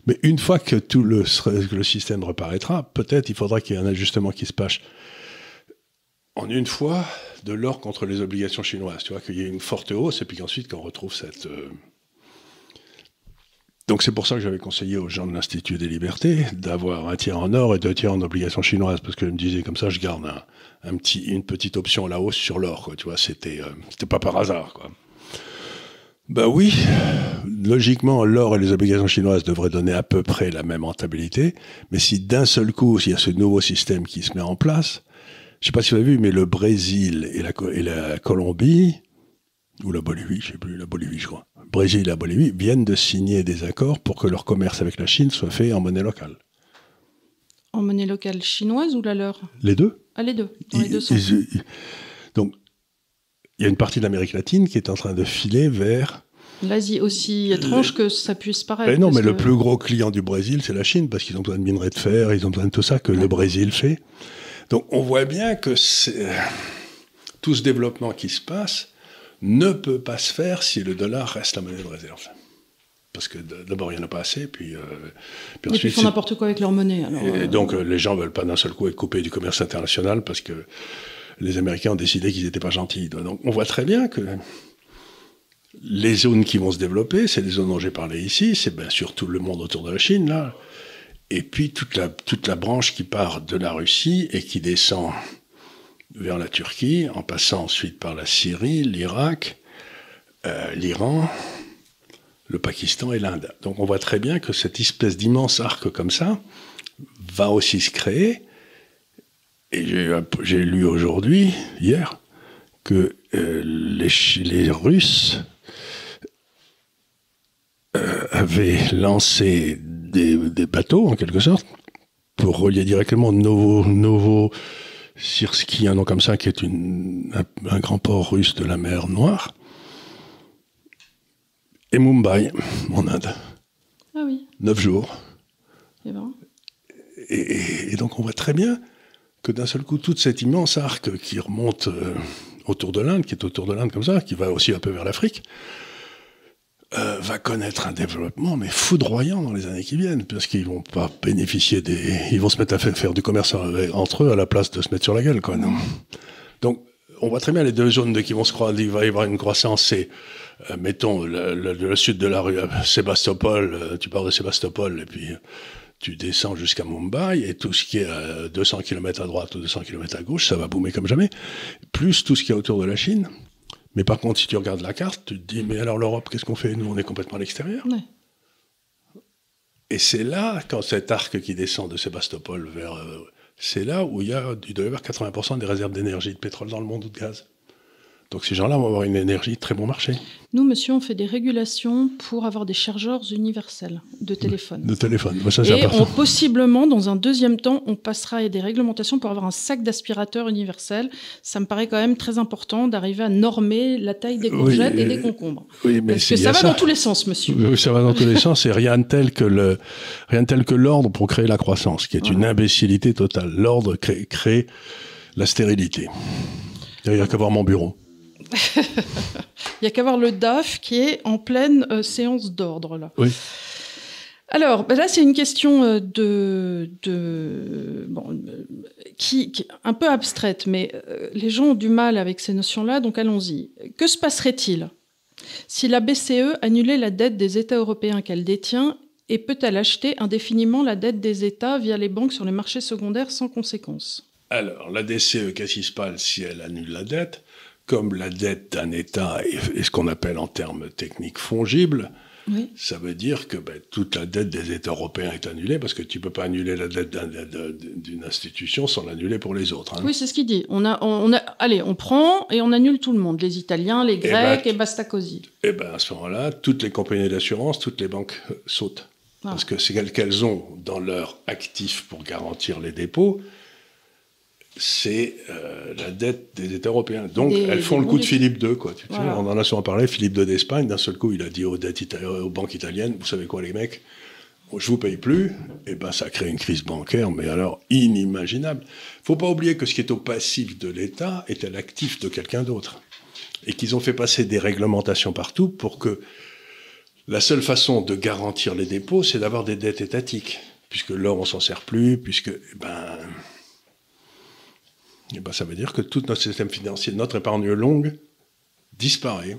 Mais une fois que tout le, le système reparaîtra, peut-être il faudra qu'il y ait un ajustement qui se passe en une fois de l'or contre les obligations chinoises. Tu vois, qu'il y ait une forte hausse et puis qu'ensuite qu'on retrouve cette. Euh, Donc c'est pour ça que j'avais conseillé aux gens de l'Institut des libertés d'avoir un tiers en or et deux tiers en obligations chinoises, parce que je me disais comme ça, je garde un, une petite option à la hausse sur l'or. Tu vois, c'était, euh, c'était pas par hasard. Quoi. Ben oui, logiquement, l'or et les obligations chinoises devraient donner à peu près la même rentabilité, mais si d'un seul coup, il y a ce nouveau système qui se met en place, je sais pas si vous avez vu, mais le Brésil et la, et la Colombie, ou la Bolivie, je sais plus, la Bolivie, je crois, Brésil et la Bolivie viennent de signer des accords pour que leur commerce avec la Chine soit fait en monnaie locale. En monnaie locale chinoise ou la leur Les deux. Ah, les deux. donc, il y a une partie de l'Amérique latine qui est en train de filer vers L'Asie, aussi étrange que ça puisse paraître. Ben non, mais le plus gros client du Brésil, c'est la Chine, parce qu'ils ont besoin de minerais de fer, ils ont besoin de tout ça que le Brésil fait. Donc on voit bien que tout ce développement qui se passe ne peut pas se faire si le dollar reste la monnaie de réserve. Parce que d'abord, il n'y en a pas assez, puis, euh, puis ensuite, ils font n'importe quoi avec leur monnaie. et euh. donc, euh, les gens ne veulent pas d'un seul coup être coupés du commerce international parce que les Américains ont décidé qu'ils n'étaient pas gentils. Donc, on voit très bien que les zones qui vont se développer, c'est les zones dont j'ai parlé ici, c'est bien sûr tout le monde autour de la Chine, là, et puis toute la, toute la branche qui part de la Russie et qui descend vers la Turquie, en passant ensuite par la Syrie, l'Irak, euh, l'Iran, le Pakistan et l'Inde. Donc on voit très bien que cette espèce d'immense arc comme ça va aussi se créer. Et j'ai lu aujourd'hui, hier, que euh, les, Russes euh, avaient lancé des, bateaux, en quelque sorte, pour relier directement Novo, Novo Sirski, un nom comme ça, qui est un, grand port russe de la mer Noire, et Mumbai, en Inde. Ah oui. Neuf jours. Et, ben. et, donc on voit très bien que d'un seul coup, toute cette immense arc qui remonte euh, autour de l'Inde, qui est autour de l'Inde comme ça, qui va aussi un peu vers l'Afrique, euh, va connaître un développement mais foudroyant dans les années qui viennent, parce qu'ils vont pas bénéficier des, ils vont se mettre à faire, du commerce entre eux à la place de se mettre sur la gueule, quoi. Non Donc, on voit très bien les deux zones de qui vont se croire, il va y avoir une croissance, c'est, euh, mettons, le, le, sud de la rue, euh, Sébastopol, tu pars de Sébastopol, et puis tu descends jusqu'à Mumbai, et tout ce qui est à 200 km à droite ou 200 km à gauche, ça va boomer comme jamais, plus tout ce qui est autour de la Chine, mais par contre, si tu regardes la carte, tu te dis, mais alors l'Europe, qu'est-ce qu'on fait? Nous, on est complètement à l'extérieur. Et c'est là, quand cet arc qui descend de Sébastopol vers... Euh, c'est là où il, y a, il doit y avoir 80% des réserves d'énergie de pétrole dans le monde ou de gaz. Donc ces gens-là vont avoir une énergie très bon marché. Nous, monsieur, on fait des régulations pour avoir des chargeurs universels de téléphone. De téléphone, ça, Et on, possiblement, dans un deuxième temps, on passera à des réglementations pour avoir un sac d'aspirateur universel. Ça me paraît quand même très important d'arriver à normer la taille des courgettes et des concombres. Oui, mais Parce que ça va dans tous les sens, monsieur. Oui, ça va dans tous les sens et rien tel que le, rien tel que l'ordre pour créer la croissance, qui est une imbécilité totale. L'ordre crée, crée la stérilité. Il n'y a qu'à voir mon bureau. Il n'y a qu'à voir le DAF qui est en pleine euh, séance d'ordre. Là. Oui. Alors, ben là, c'est une question euh, de, bon, euh, qui, qui, un peu abstraite, mais les gens ont du mal avec ces notions-là, donc allons-y. Que se passerait-il si la BCE annulait la dette des États européens qu'elle détient et peut-elle acheter indéfiniment la dette des États via les banques sur les marchés secondaires sans conséquence? Alors, la DCE, qu'est-ce qui se passe si elle annule la dette? Comme la dette d'un État est, ce qu'on appelle en termes techniques fongible, ça veut dire que ben, toute la dette des États européens est annulée parce que tu ne peux pas annuler la dette d'une institution sans l'annuler pour les autres. Hein. Oui, c'est ce qu'il dit. On a, on a, allez, on prend et on annule tout le monde, les Italiens, les eh Grecs et, basta cosy. Et eh ben à ce moment-là, toutes les compagnies d'assurance, toutes les banques euh, sautent. Ah. Parce que c'est qu'elles ont dans leur actif pour garantir les dépôts, c'est euh, la dette des États européens. Donc, elles font le coup de Philippe II. Quoi. on en a souvent parlé, Philippe II d'Espagne, d'un seul coup, il a dit aux, dettes aux banques italiennes, vous savez quoi les mecs, je vous paye plus, et eh ben ça crée une crise bancaire, mais alors inimaginable. faut pas oublier que ce qui est au passif de l'État est à l'actif de quelqu'un d'autre. Et qu'ils ont fait passer des réglementations partout pour que la seule façon de garantir les dépôts, c'est d'avoir des dettes étatiques. Puisque l'or, on s'en sert plus, puisque, eh ben, et eh ben, ça veut dire que tout notre système financier, notre épargne longue, disparaît.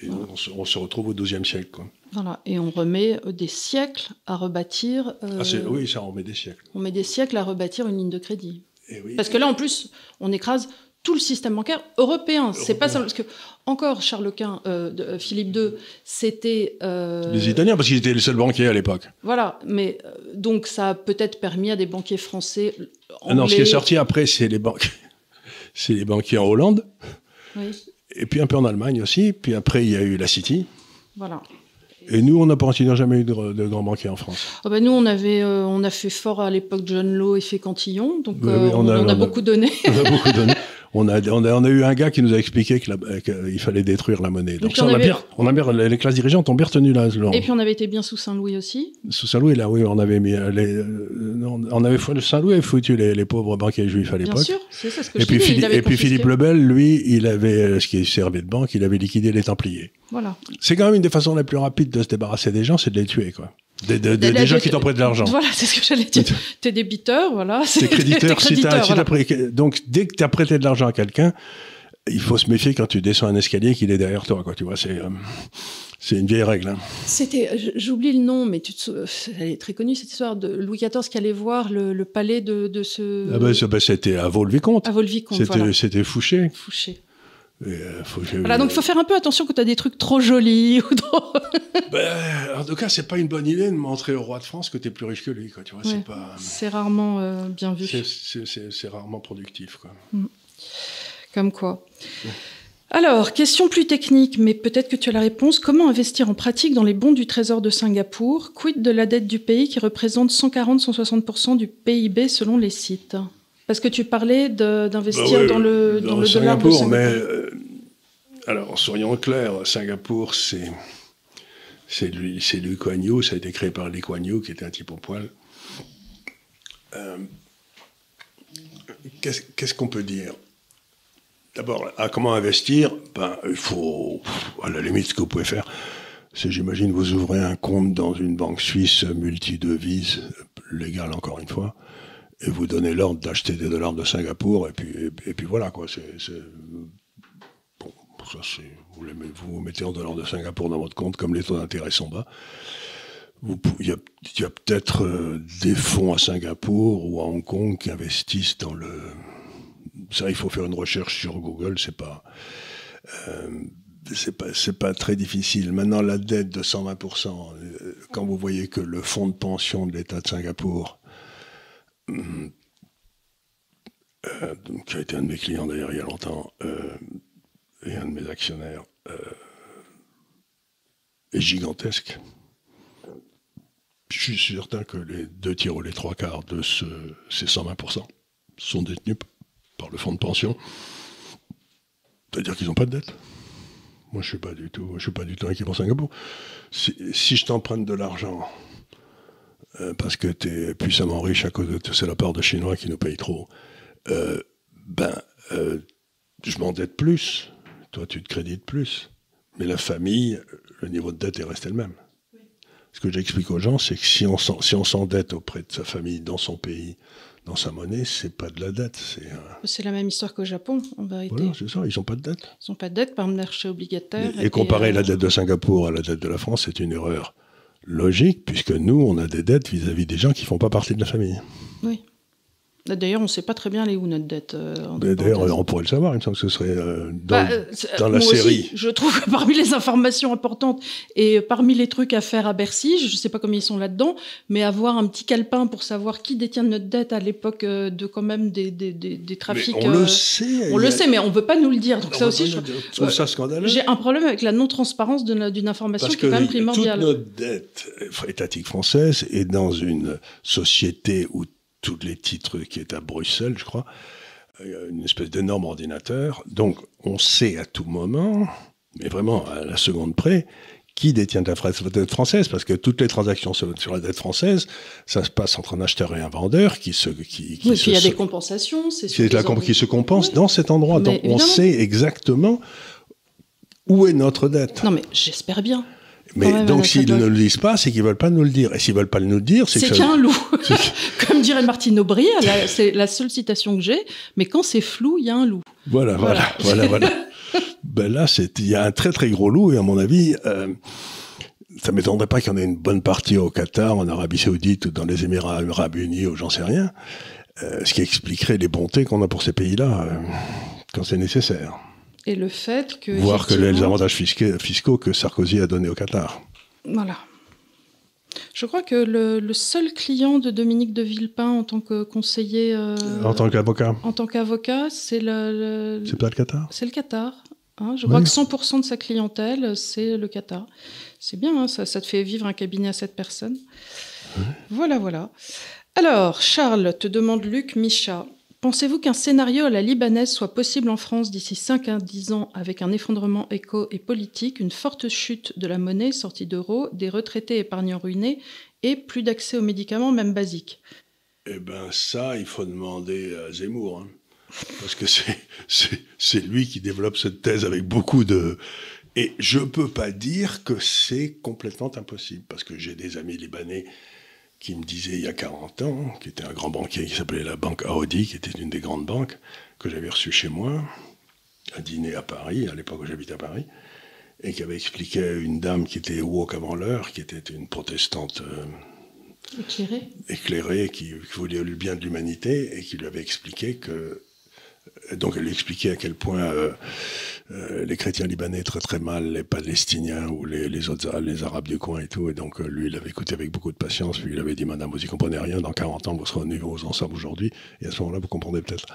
Et on, se, retrouve au XIIe siècle. Quoi. Voilà, et on remet euh, des siècles à rebâtir. Euh, ah, oui, ça, on met des siècles. On met des siècles à rebâtir une ligne de crédit. Et eh oui, parce que là, en plus, on écrase tout le système bancaire européen. C'est pas ça, parce que encore Charles Quint, euh, Philippe II, c'était les Italiens parce qu'ils étaient les seuls banquiers à l'époque. Voilà, mais donc ça a peut-être permis à des banquiers français. Ah non, ce qui est sorti après, c'est les banques c'est les banquiers en Hollande. Et puis un peu en Allemagne aussi. Puis après, il y a eu la City. Voilà. Et nous, on n'a pas jamais eu de, grands banquiers en France. Ah ben nous, on, avait, euh, on a fait fort à l'époque John Law et fait Cantillon, donc euh, on, a, beaucoup donné. on a beaucoup donné. On a, on a, on a eu un gars qui nous a expliqué qu'il fallait détruire la monnaie. Donc, ça, on, a bien, on a bien, les classes dirigeantes ont bien retenu là. Et puis on avait été bien sous Saint-Louis aussi. Sous Saint-Louis, là, oui, on avait mis les, on avait Saint-Louis avait foutu les, les, pauvres banquiers juifs à l'époque. Bien sûr, c'est ça ce que et je puis, dis, Philippe, et puis Philippe Lebel, lui, il avait ce qui servait de banque, il avait liquidé les Templiers. Voilà. C'est quand même une des façons les plus rapides de se débarrasser des gens, c'est de les tuer, quoi. Des, des, des, des gens qui t'ont prêté de l'argent. Voilà, c'est ce que j'allais dire. T'es débiteur, voilà. T'es créditeur. si créditeur, si voilà. donc, dès que tu as prêté de l'argent à quelqu'un, il faut se méfier quand tu descends un escalier qu'il est derrière toi, quoi. Tu vois, c'est. Euh, c'est une vieille règle. Hein. C'était, j'oublie le nom, mais tu te, elle est très connue cette histoire de Louis XIV qui allait voir le, le palais de, de ce. Ah ben, ben c'était à Vaux-le-Vicomte. À Vaux-le-Vicomte. C'était, voilà. c'était Fouché. Fouché. Euh, faut, voilà, donc il faut faire un peu attention quand tu as des trucs trop jolis ou trop. ben, en tout cas, c'est pas une bonne idée de montrer au roi de France que tu es plus riche que lui. Quoi, tu vois, ouais, c'est, pas, c'est rarement euh, bien vu. C'est, rarement productif. Quoi. Mm. Comme quoi. Ouais. Alors, question plus technique, mais peut-être que tu as la réponse. Comment investir en pratique dans les bons du Trésor de Singapour? Quid de la dette du pays qui représente 140-160% du PIB selon les sites? Parce que tu parlais d'investir bah ouais, dans le, dans, dans le Singapour, dollar de Singapour. Mais, euh, alors, soyons clairs, Singapour, c'est c'est lui, c'est Lee Kuan Yew, ça a été créé par Lee Kuan Yew, qui était un type au poil. Euh, Qu'est-ce qu'on peut dire? D'abord, à comment investir? Ben, Il faut, à la limite, ce que vous pouvez faire, c'est, j'imagine, vous ouvrez un compte dans une banque suisse multidevise, légale encore une fois, et vous donnez l'ordre d'acheter des dollars de Singapour, et puis, et, puis voilà, quoi. C'est, bon, ça, c'est, vous, les, vous mettez en dollars de Singapour dans votre compte, comme les taux d'intérêt sont bas. Il y a, peut-être euh, des fonds à Singapour ou à Hong Kong qui investissent dans le, ça, il faut faire une recherche sur Google, c'est pas, euh, c'est pas, pas très difficile. Maintenant, la dette de 120%, euh, quand vous voyez que le fonds de pension de l'État de Singapour, euh, qui a été un de mes clients d'ailleurs il y a longtemps, euh, et un de mes actionnaires, est gigantesque. Je suis certain que les deux tiers ou les trois quarts de ce, ces 120% sont détenus par le fonds de pension. C'est-à-dire qu'ils n'ont pas de dette. Moi, je suis pas du tout, je suis pas du tout inquiet pour Singapour. Si, si je t'emprunte de l'argent euh, parce que tu es puissamment riche à cause de tous ces part de Chinois qui nous payent trop, euh, ben, euh, je m'endette plus. Toi, tu te crédites plus. Mais la famille, le niveau de dette est resté le même. Oui. Ce que j'explique aux gens, c'est que si on s'endette si auprès de sa famille dans son pays, dans sa monnaie, c'est pas de la dette. C'est la même histoire qu'au Japon, en vérité. Voilà, c'est ça, ils n'ont pas de dette. Ils n'ont pas de dette par marché obligataire. Et, et comparer euh... la dette de Singapour à la dette de la France, c'est une erreur logique, puisque nous, on a des dettes vis-à-vis -vis des gens qui ne font pas partie de la famille. D'ailleurs, on ne sait pas très bien les où notre dette. Euh, D'ailleurs, on pourrait le savoir, il me semble que ce serait euh, dans, bah, euh, dans la série. Aussi, je trouve que parmi les informations importantes et parmi les trucs à faire à Bercy, je ne sais pas combien ils sont là-dedans, mais avoir un petit calepin pour savoir qui détient notre dette à l'époque de quand même des, des, des, des trafics. Mais on le sait. On le a... sait, mais on ne veut pas nous le dire. Donc on ça aussi, je trouve ça scandaleux. J'ai un problème avec la non-transparence d'une information Parce qui est quand même primordiale. Toute notre dette étatique française est dans une société où tous les titres qui est à Bruxelles, je crois, une espèce d'énorme ordinateur. Donc, on sait à tout moment, mais vraiment à la seconde près, qui détient la dette française, parce que toutes les transactions sur, la dette française, ça se passe entre un acheteur et un vendeur qui se... Qui, qui oui, se, puis il y a des compensations. C'est la comp qui se compense oui. dans cet endroit. Mais Donc, évidemment. on sait exactement où est notre dette. Non, mais j'espère bien. Mais donc, s'ils ne le disent pas, c'est qu'ils veulent pas nous le dire. Et s'ils veulent pas nous le dire, c'est qu'il y a un loup. Comme dirait Martine Aubry, c'est la seule citation que j'ai. Mais quand c'est flou, il y a un loup. Voilà, voilà, voilà, voilà. ben là, il y a un très très gros loup et à mon avis, euh, ça m'étonnerait pas qu'il y en ait une bonne partie au Qatar, en Arabie Saoudite ou dans les Émirats Arabes Unis ou j'en sais rien, euh, ce qui expliquerait les bontés qu'on a pour ces pays-là euh, quand c'est nécessaire. Et le fait que. Voir que les avantages fiscaux, que Sarkozy a donnés au Qatar. Voilà. Je crois que le, le seul client de Dominique de Villepin en tant que conseiller. euh, En tant qu'avocat, en tant qu'avocat, c'est le, le- c'est pas le Qatar? C'est le Qatar. hein. je Oui. crois que 100% de sa clientèle, c'est le Qatar. C'est bien, hein, ça, ça te fait vivre un cabinet à 7 personnes. Voilà, voilà. Alors, Charles, te demande Luc Micha. Pensez-vous qu'un scénario à la libanaise soit possible en France d'ici 5 à 10 ans avec un effondrement éco et politique, une forte chute de la monnaie sortie d'euros, des retraités épargnants ruinés et plus d'accès aux médicaments, même basiques? Eh bien ça, il faut demander à Zemmour. Hein. Parce que c'est lui qui développe cette thèse avec beaucoup de... Et je ne peux pas dire que c'est complètement impossible, parce que j'ai des amis libanais qui me disait il y a 40 ans, qui était un grand banquier qui s'appelait la banque Audi, qui était une des grandes banques, que j'avais reçu chez moi, à dîner à Paris, à l'époque où j'habitais à Paris, et qui avait expliqué à une dame qui était woke avant l'heure, qui était une protestante euh, éclairée, éclairée qui, qui, voulait le bien de l'humanité, et qui lui avait expliqué que donc elle lui expliquait à quel point euh, euh, les chrétiens libanais traitent très mal les Palestiniens ou les, les, autres les Arabes du coin et tout. Et donc euh, lui, il avait écouté avec beaucoup de patience. Puis il avait dit, Madame, vous n'y comprenez rien. Dans 40 ans, vous serez au niveau aux ensembles aujourd'hui. Et à ce moment-là, vous comprendrez peut-être.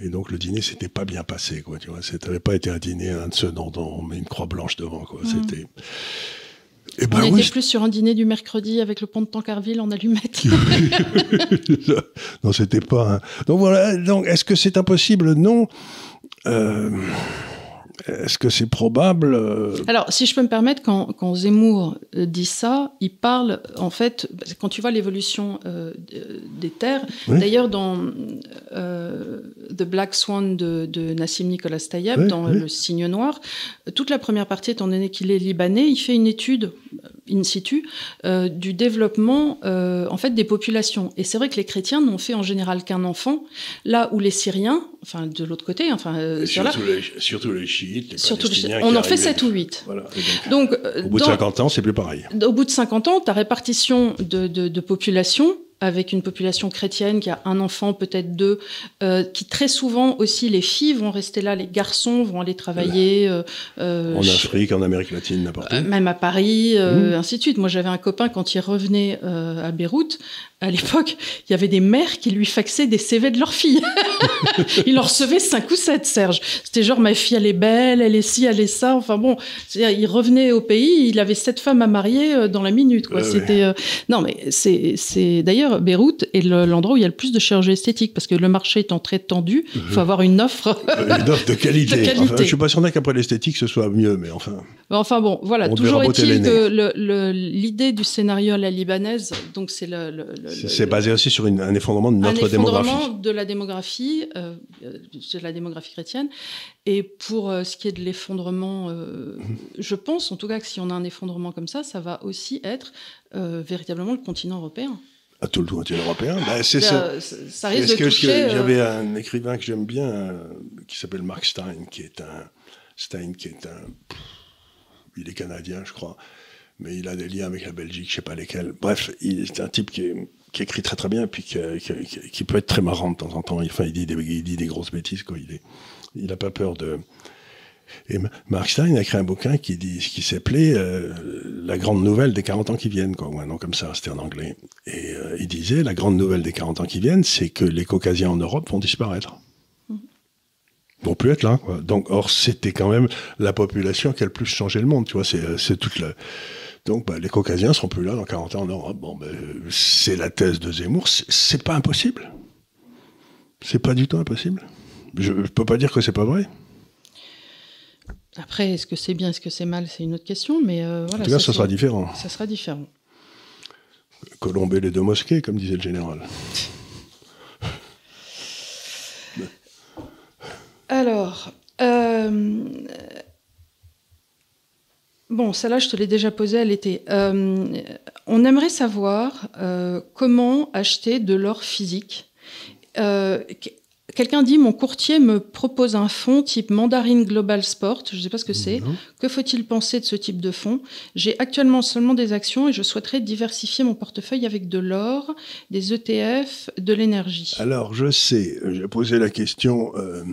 Et donc le dîner, c'était pas bien passé, quoi. Tu vois, c'était pas été un dîner, un de ceux dont, on met une croix blanche devant, quoi. Mmh. C'était eh ben on était plus sur un dîner du mercredi avec le pont de Tancarville en allumette. non, c'était pas. Un... Donc voilà. Donc, est-ce que c'est impossible? Non. Euh... Est-ce que c'est probable euh, Alors, si je peux me permettre, quand, Zemmour euh, dit ça, il parle, en fait, quand tu vois l'évolution euh, des terres, d'ailleurs, dans The Black Swan de, Nassim Nicolas Tayeb, dans Le Signe Noir, toute la première partie, étant donné qu'il est libanais, il fait une étude in situ du développement en fait des populations. Et c'est vrai que les chrétiens n'ont fait en général qu'un enfant, là où les Syriens, enfin de l'autre côté, enfin surtout, les, surtout les chiites Surtout on en fait 7 ou 8. donc, au bout de 50 ans, c'est plus pareil. Au bout de 50 ans, ta répartition de, de population avec une population chrétienne qui a un enfant, peut-être deux, euh, qui très souvent aussi les filles vont rester là, les garçons vont aller travailler. Euh, euh, en Afrique, en Amérique latine, n'importe où. même à Paris, mmh. ainsi de suite. Moi, j'avais un copain quand il revenait à Beyrouth. À l'époque, il y avait des mères qui lui faxaient des CV de leurs filles. il en recevait cinq ou sept, Serge. C'était genre ma fille, elle est belle, elle est ci, elle est ça. Enfin bon, il revenait au pays, il avait sept femmes à marier dans la minute. Quoi. C'était non, mais c'est d'ailleurs Beyrouth est l'endroit où il y a le plus de chirurgie esthétique parce que le marché étant très tendu, il faut mhm. avoir une offre. Euh, une offre de qualité. de qualité. Enfin, je suis pas sûr qu'après l'esthétique ce soit mieux, mais enfin. Enfin bon, voilà. Toujours est-il que l'idée du scénario à la libanaise, donc c'est le. C'est basé aussi sur un effondrement de notre démographie. Un effondrement de la démographie, euh, de la démographie chrétienne. Et pour euh, ce qui est de l'effondrement, mhm. je pense en tout cas que si on a un effondrement comme ça, ça va aussi être véritablement le continent européen à tout le continent européen? Ben, c'est ça. ça risque de toucher. Euh, j'avais un écrivain que j'aime bien, euh, qui s'appelle Mark Stein, qui est un Stein, qui est un, il est canadien, je crois, mais il a des liens avec la Belgique, je sais pas lesquels. Bref, il est un type qui, qui écrit très très bien, puis qui, qui, peut être très marrant de temps en temps. Enfin, il dit des, il dit des grosses bêtises, quoi. Il est, il a pas peur de et Mark Stein a écrit un bouquin qui, dit, qui s'appelait euh, La grande nouvelle des 40 ans qui viennent, quoi, ou un nom comme ça, c'était en anglais. Et euh, il disait La grande nouvelle des 40 ans qui viennent, c'est que les caucasiens en Europe vont disparaître. Ils mm-hmm. vont plus être là. Quoi. Donc, or, c'était quand même la population qui a le plus changé le monde, tu vois, c'est, euh, c'est toute la. Donc, bah, les caucasiens seront plus là dans 40 ans en Europe. Bon, ben, c'est la thèse de Zemmour, c'est, pas impossible. C'est pas du tout impossible. Je, je peux pas dire que c'est pas vrai. Après, est-ce que c'est bien, est-ce que c'est mal, c'est une autre question, mais euh, voilà. En tout cas, ça, sera différent. Ça sera différent. Colomber les deux mosquées, comme disait le général. Alors, euh, bon, celle-là, je te l'ai déjà posée à l'été. Euh, on aimerait savoir comment acheter de l'or physique. Quelqu'un dit mon courtier me propose un fonds type Mandarin Global Sport. Je ne sais pas ce que c'est. Que faut-il penser de ce type de fonds? J'ai actuellement seulement des actions et je souhaiterais diversifier mon portefeuille avec de l'or, des ETF, de l'énergie. Alors je sais. J'ai posé la question euh,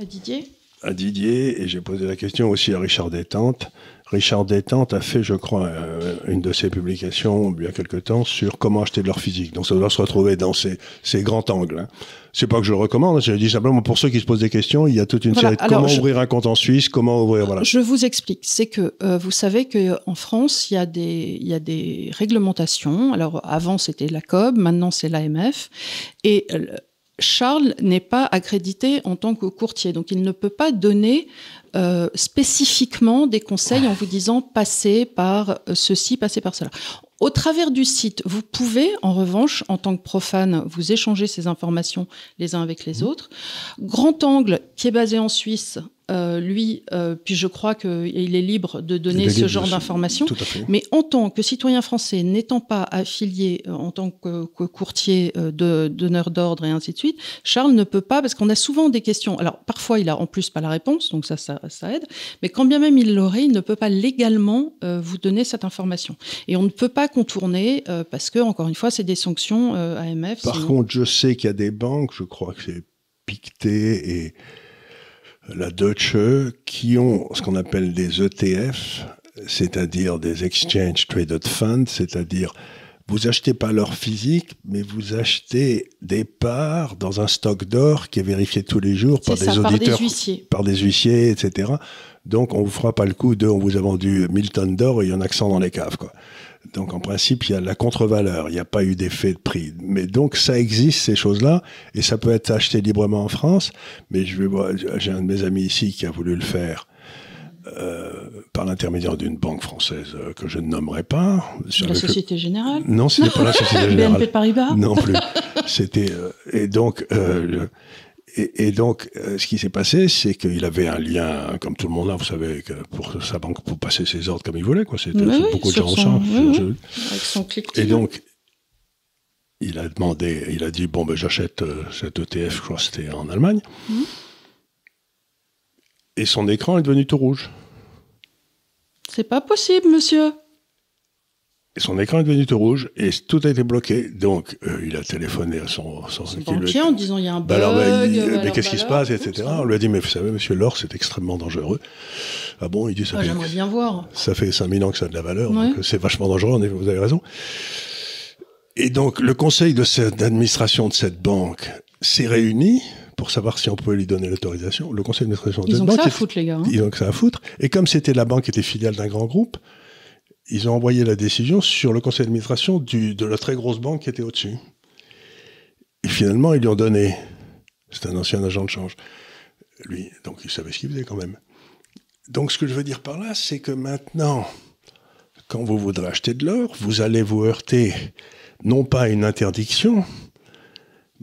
à Didier? À Didier et j'ai posé la question aussi à Richard Détente. Richard Détente a fait, je crois, euh, une de ses publications il y a quelque temps sur comment acheter de l'or physique. Donc ça doit se retrouver dans ces, ces grands angles. Hein. C'est pas que je le recommande, je dis simplement pour ceux qui se posent des questions, il y a toute une série de comment ouvrir un compte en Suisse, comment ouvrir. Voilà. Je vous explique. C'est que euh, vous savez que en France, il y a des il y a des réglementations. Alors avant c'était la COB, maintenant c'est l'AMF, et euh, Charles n'est pas accrédité en tant que courtier, donc il ne peut pas donner euh, spécifiquement des conseils en vous disant passez par euh, ceci, passez par cela. Au travers du site, vous pouvez, en revanche, en tant que profane, vous échanger ces informations les uns avec les mmh. autres. Grand Angle, qui est basé en Suisse, euh, lui, euh, puis je crois qu'il est libre de donner ce genre d'informations. Mais en tant que citoyen français, n'étant pas affilié euh, en tant que, courtier de donneur d'ordre et ainsi de suite, Charles ne peut pas, parce qu'on a souvent des questions. Alors parfois, il a en plus pas la réponse, donc ça, ça, aide. Mais quand bien même il l'aurait, il ne peut pas légalement vous donner cette information. Et on ne peut pas contourner parce que, encore une fois, c'est des sanctions AMF. Par contre, je sais qu'il y a des banques, je crois que c'est Pictet et la Deutsche, qui ont ce qu'on appelle des ETF, c'est-à-dire des Exchange Traded Funds, c'est-à-dire vous achetez pas l'or physique, mais vous achetez des parts dans un stock d'or qui est vérifié tous les jours par des auditeurs, par des huissiers, par des huissiers, etc. Donc on vous fera pas le coup de on vous a vendu 1000 tonnes d'or et il y en a que 100 dans les caves, quoi. Donc en principe, il y a la contre-valeur, il n'y a pas eu d'effet de prix. Mais donc ça existe ces choses-là et ça peut être acheté librement en France. Mais je vais voir, j'ai un de mes amis ici qui a voulu le faire. Euh, par l'intermédiaire d'une banque française euh, que je ne nommerai pas. la Société Générale Non, ce n'est pas la Société Générale. BNP Paribas Non plus. C'était euh, et donc et, donc, euh, ce qui s'est passé, c'est qu'il avait un lien, comme tout le monde a, vous savez, que pour sa banque, pour passer ses ordres comme il voulait, quoi. C'était beaucoup de gens son, Avec son clic. Et donc, il a demandé, il a dit, bon, ben, j'achète euh, cet ETF, je crois que c'était en Allemagne. Mmh. Et son écran est devenu tout rouge. C'est pas possible, monsieur. Et son écran est devenu tout rouge et tout a été bloqué. Donc, euh, il a téléphoné à son, son, banquier en disant il y a un bug. Bah bah, mais qu'est-ce qui se passe, etc. On lui a dit, mais vous savez, monsieur l'or, c'est extrêmement dangereux. Ah bon, il dit ça. Ah, J'aimerais bien voir. Ça fait 5000 ans que ça a de la valeur, donc c'est vachement dangereux, vous avez raison. Et donc, le conseil d'administration de cette banque s'est réuni pour savoir si on pouvait lui donner l'autorisation. Le conseil d'administration de cette banque. Ils ont que ça à foutre, les gars. Hein. Ils ont que ça à foutre. Et comme c'était la banque qui était filiale d'un grand groupe, ils ont envoyé la décision sur le conseil d'administration de la très grosse banque qui était au-dessus. Et finalement, ils lui ont donné. C'est un ancien agent de change. Lui, donc il savait ce qu'il faisait quand même. Donc ce que je veux dire par là, c'est que maintenant, quand vous voudrez acheter de l'or, vous allez vous heurter non pas à une interdiction,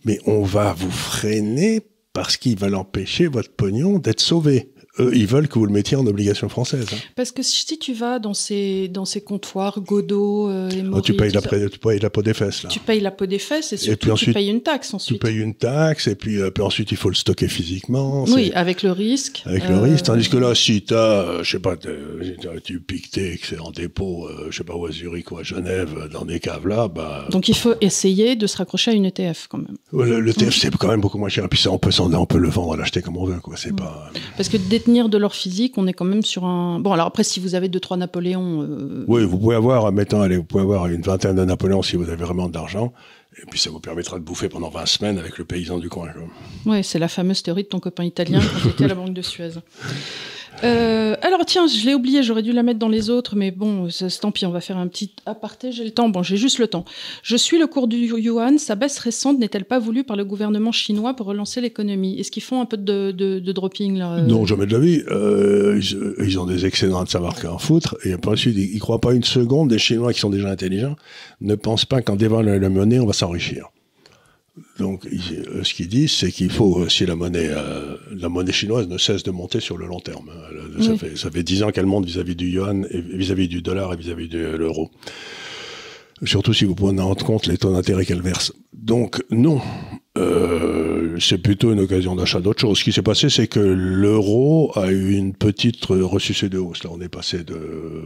mais on va vous freiner parce qu'ils veulent empêcher votre pognon d'être sauvé eux, ils veulent que vous le mettiez en obligation française. Hein. Parce que si tu vas dans ces, dans ces comptoirs, Godot, euh, et oh, tu, payes la, tu payes la peau des fesses. Là. Tu payes la peau des fesses et surtout ensuite, tu payes une taxe ensuite. Tu payes une taxe et puis, euh, puis ensuite il faut le stocker physiquement. Oui, avec le risque. Avec le risque. Tandis que là, si tu as, euh, je sais pas, tu piqueté que c'est en dépôt, euh, je sais pas, ou à Zurich ou à Genève, dans des caves là, bah. Donc il faut essayer de se raccrocher à une ETF quand même. Le, ETF, mm. c'est quand même beaucoup moins cher. Et puis ça, on peut, on peut le vendre, l'acheter comme on veut, quoi. C'est pas. Parce que de l'or physique, on est quand même sur un. Bon, alors après, si vous avez deux trois Napoléons. Euh, oui, vous pouvez avoir, mettons, allez, vous pouvez avoir une vingtaine de Napoléons si vous avez vraiment de l'argent. Et puis ça vous permettra de bouffer pendant 20 semaines avec le paysan du coin. Oui, c'est la fameuse théorie de ton copain italien quand était à la Banque de Suez. Euh, alors tiens, je l'ai oublié, j'aurais dû la mettre dans les autres, mais bon, tant pis, on va faire un petit aparté, j'ai le temps, bon, j'ai juste le temps. Je suis le cours du yuan, sa baisse récente n'est-elle pas voulue par le gouvernement chinois pour relancer l'économie? Est-ce qu'ils font un peu de, dropping là Non, jamais de la vie. Euh, ils, ont des excédents de savoir qu'en foutre, et ensuite, ils ne croient pas une seconde, des Chinois qui sont déjà intelligents, ne pensent pas qu'en dévaluant la monnaie, on va s'enrichir. Donc, euh, ce qu'ils disent, c'est qu'il faut, euh, si la monnaie, euh, la monnaie chinoise ne cesse de monter sur le long terme. Ça, fait, ça fait 10 ans qu'elle monte vis-à-vis du yuan, vis-à-vis du dollar et vis-à-vis de l'euro. Surtout si vous prenez en compte les taux d'intérêt qu'elle verse. Donc, non. c'est plutôt une occasion d'achat d'autre chose. Ce qui s'est passé, c'est que l'euro a eu une petite ressucée de hausse. Là, on est passé de,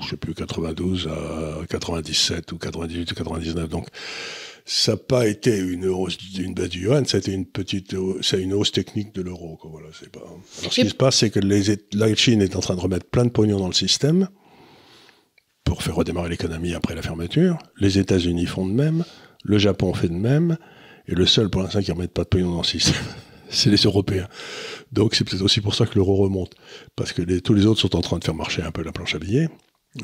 je sais plus, 92 à 97 ou 98 ou 99. Donc, ça n'a pas été une hausse d'une baisse du yuan, c'était une petite, c'est une hausse technique de l'euro. Voilà, c'est pas. Alors, ce qui se passe, c'est que les, la Chine est en train de remettre plein de pognon dans le système pour faire redémarrer l'économie après la fermeture. Les États-Unis font de même, le Japon fait de même, et le seul pour l'instant qui ne remet pas de pognon dans le système, c'est les Européens. Donc c'est peut-être aussi pour ça que l'euro remonte, parce que tous les autres sont en train de faire marcher un peu la planche à billets.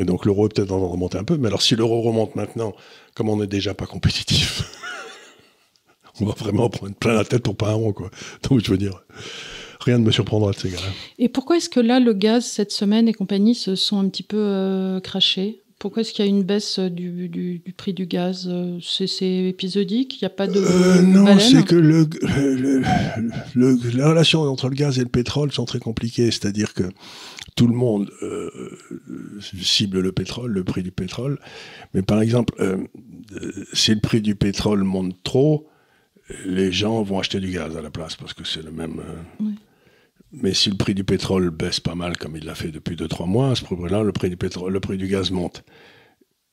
Et donc l'euro est peut-être en remonter un peu, mais alors si l'euro remonte maintenant, comme on n'est déjà pas compétitif, on va vraiment prendre plein la tête pour pas un rond, quoi. Donc, je veux dire, rien ne me surprendra de ces gars-là. Et pourquoi est-ce que là, le gaz, cette semaine et compagnie, se sont un petit peu euh, crachés? Pourquoi est-ce qu'il y a une baisse du, du, prix du gaz? C'est épisodique? Il n'y a pas de. Euh, non, c'est que le, le, le, la relation entre le gaz et le pétrole sont très compliquées. C'est-à-dire que tout le monde euh, cible le pétrole, le prix du pétrole. Mais par exemple, euh, si le prix du pétrole monte trop, les gens vont acheter du gaz à la place parce que c'est le même. Oui. Mais si le prix du pétrole baisse pas mal, comme il l'a fait depuis 2-3 mois, à ce moment-là, le prix du pétrole, le prix du gaz monte.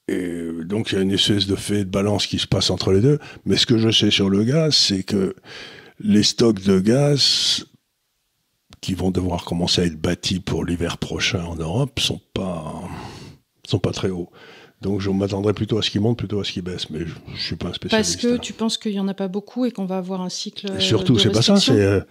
Et donc il y a une espèce de fait de balance qui se passe entre les deux. Mais ce que je sais sur le gaz, c'est que les stocks de gaz qui vont devoir commencer à être bâtis pour l'hiver prochain en Europe sont pas sont pas très hauts. Donc je m'attendrais plutôt à ce qu'il monte plutôt à ce qu'il baisse, mais je, ne suis pas un spécialiste. Parce que tu penses qu'il y en a pas beaucoup et qu'on va avoir un cycle. surtout, c'est pas ça. C'est euh,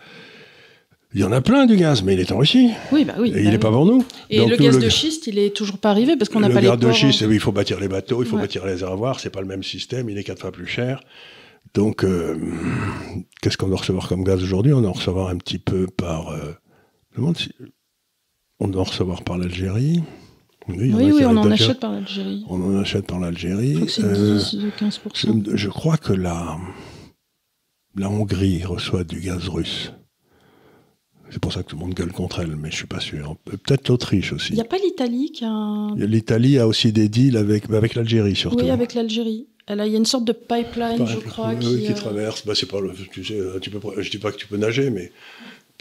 il y en a plein du gaz, mais il est en Russie. Oui, bah oui. Et il n'est bah pas pour nous. Et le gaz de schiste, il est toujours pas arrivé parce qu'on n'a pas les Le gaz de schiste, il faut bâtir les bateaux, il faut bâtir les réservoirs, c'est pas le même système, il est quatre fois plus cher. Donc, euh, qu'est-ce qu'on doit recevoir comme gaz aujourd'hui? On doit recevoir un petit peu par. Euh, on doit recevoir par l'Algérie. Oui, oui, on en achète par l'Algérie. On en achète par l'Algérie. c'est 10 15 je, je, crois que la, la Hongrie reçoit du gaz russe. C'est pour ça que tout le monde gueule contre elle, mais je suis pas sûr. Peut-être l'Autriche aussi. Il n'y a pas l'Italie qui a... L'Italie a aussi des deals avec, avec l'Algérie, surtout. Oui, avec l'Algérie. Il y a une sorte de pipeline, je crois, qui, qui euh, traverse. Bah, c'est pas le, tu sais, tu peux, je dis pas que tu peux nager, mais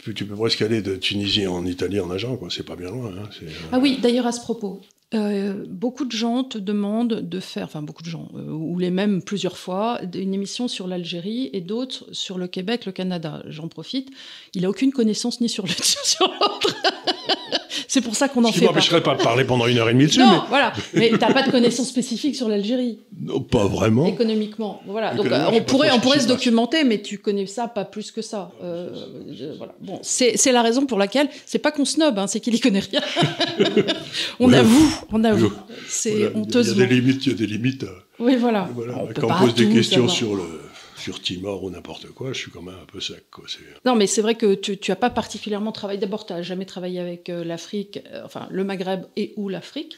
tu peux presque aller de Tunisie en Italie en nageant. C'est pas bien loin. Hein. Euh, ah oui, d'ailleurs à ce propos, euh, beaucoup de gens te demandent de faire, enfin beaucoup de gens, euh, ou les mêmes plusieurs fois, une émission sur l'Algérie et d'autres sur le Québec, le Canada. J'en profite. Il n'a aucune connaissance ni sur ni sur l'autre. C'est pour ça qu'on en fait pas. Je m'empêcherais pas de parler pendant une heure et demie dessus. Non, voilà. Mais t'as pas de connaissances spécifiques sur l'Algérie. Non, pas vraiment. Économiquement, voilà. Donc euh, on pourrait, on pourrait se documenter, mais tu connais ça pas plus que ça. Euh, voilà. Bon, c'est la raison pour laquelle c'est pas qu'on snob, hein, c'est qu'il y connaît rien. on avoue, on avoue. C'est honteusement. Il y a des limites, il y a des limites. Oui, voilà. Quand on pose des questions sur le sur Timor ou n'importe quoi, je suis quand même un peu sec. Quoi. Non, mais c'est vrai que tu n'as pas particulièrement travaillé. D'abord, tu n'as jamais travaillé avec euh, l'Afrique, euh, enfin le Maghreb et ou l'Afrique.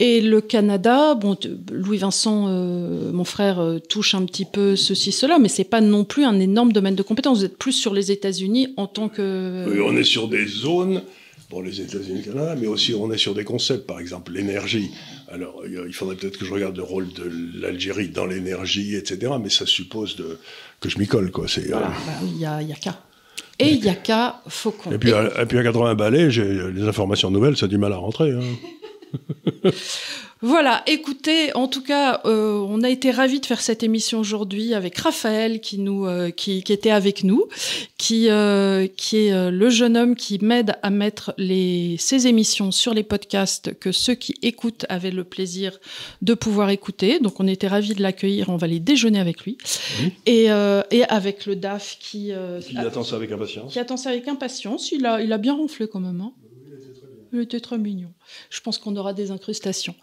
Et le Canada, bon, Louis-Vincent, euh, mon frère, touche un petit peu ceci, cela, mais c'est pas non plus un énorme domaine de compétence. Vous êtes plus sur les États-Unis en tant que. Oui, on est sur des zones pour les États-Unis et le Canada, mais aussi on est sur des concepts, par exemple l'énergie. Alors il faudrait peut-être que je regarde le rôle de l'Algérie dans l'énergie, etc. Mais ça suppose de, que je m'y colle, quoi. C'est, voilà, euh, bah il y a, y a qu'à. Et il y a qu'à Faucon. Et puis, à, et puis à 80 balais, j'ai les informations nouvelles, ça a du mal à rentrer. Hein. Voilà, écoutez, en tout cas, euh, on a été ravis de faire cette émission aujourd'hui avec Raphaël qui nous, euh, qui, qui, était avec nous, qui, euh, qui est le jeune homme qui m'aide à mettre les, ces émissions sur les podcasts que ceux qui écoutent avaient le plaisir de pouvoir écouter. Donc, on était ravis de l'accueillir. On va aller déjeuner avec lui et, et, avec le DAF qui, qui attend ça avec impatience. Qui attend ça avec impatience. Il a, il a bien ronflé quand même. Hein. Il était très mignon. Je pense qu'on aura des incrustations.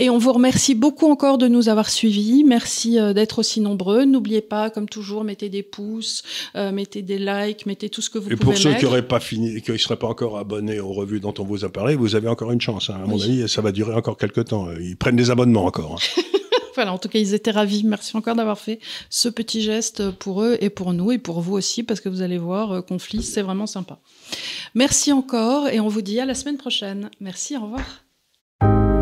Et on vous remercie beaucoup encore de nous avoir suivis. Merci euh, d'être aussi nombreux. N'oubliez pas, comme toujours, mettez des pouces, euh, mettez des likes, mettez tout ce que vous pouvez mettre. Et pour ceux qui n'auraient pas fini, qui ne seraient pas encore abonnés aux revues dont on vous a parlé, vous avez encore une chance. Hein. À mon avis, ça va durer encore quelques temps. Ils prennent des abonnements encore. Hein. Voilà, en tout cas, ils étaient ravis. Merci encore d'avoir fait ce petit geste pour eux et pour nous et pour vous aussi, parce que vous allez voir, euh, Conflit, c'est vraiment sympa. Merci encore et on vous dit à la semaine prochaine. Merci, au revoir.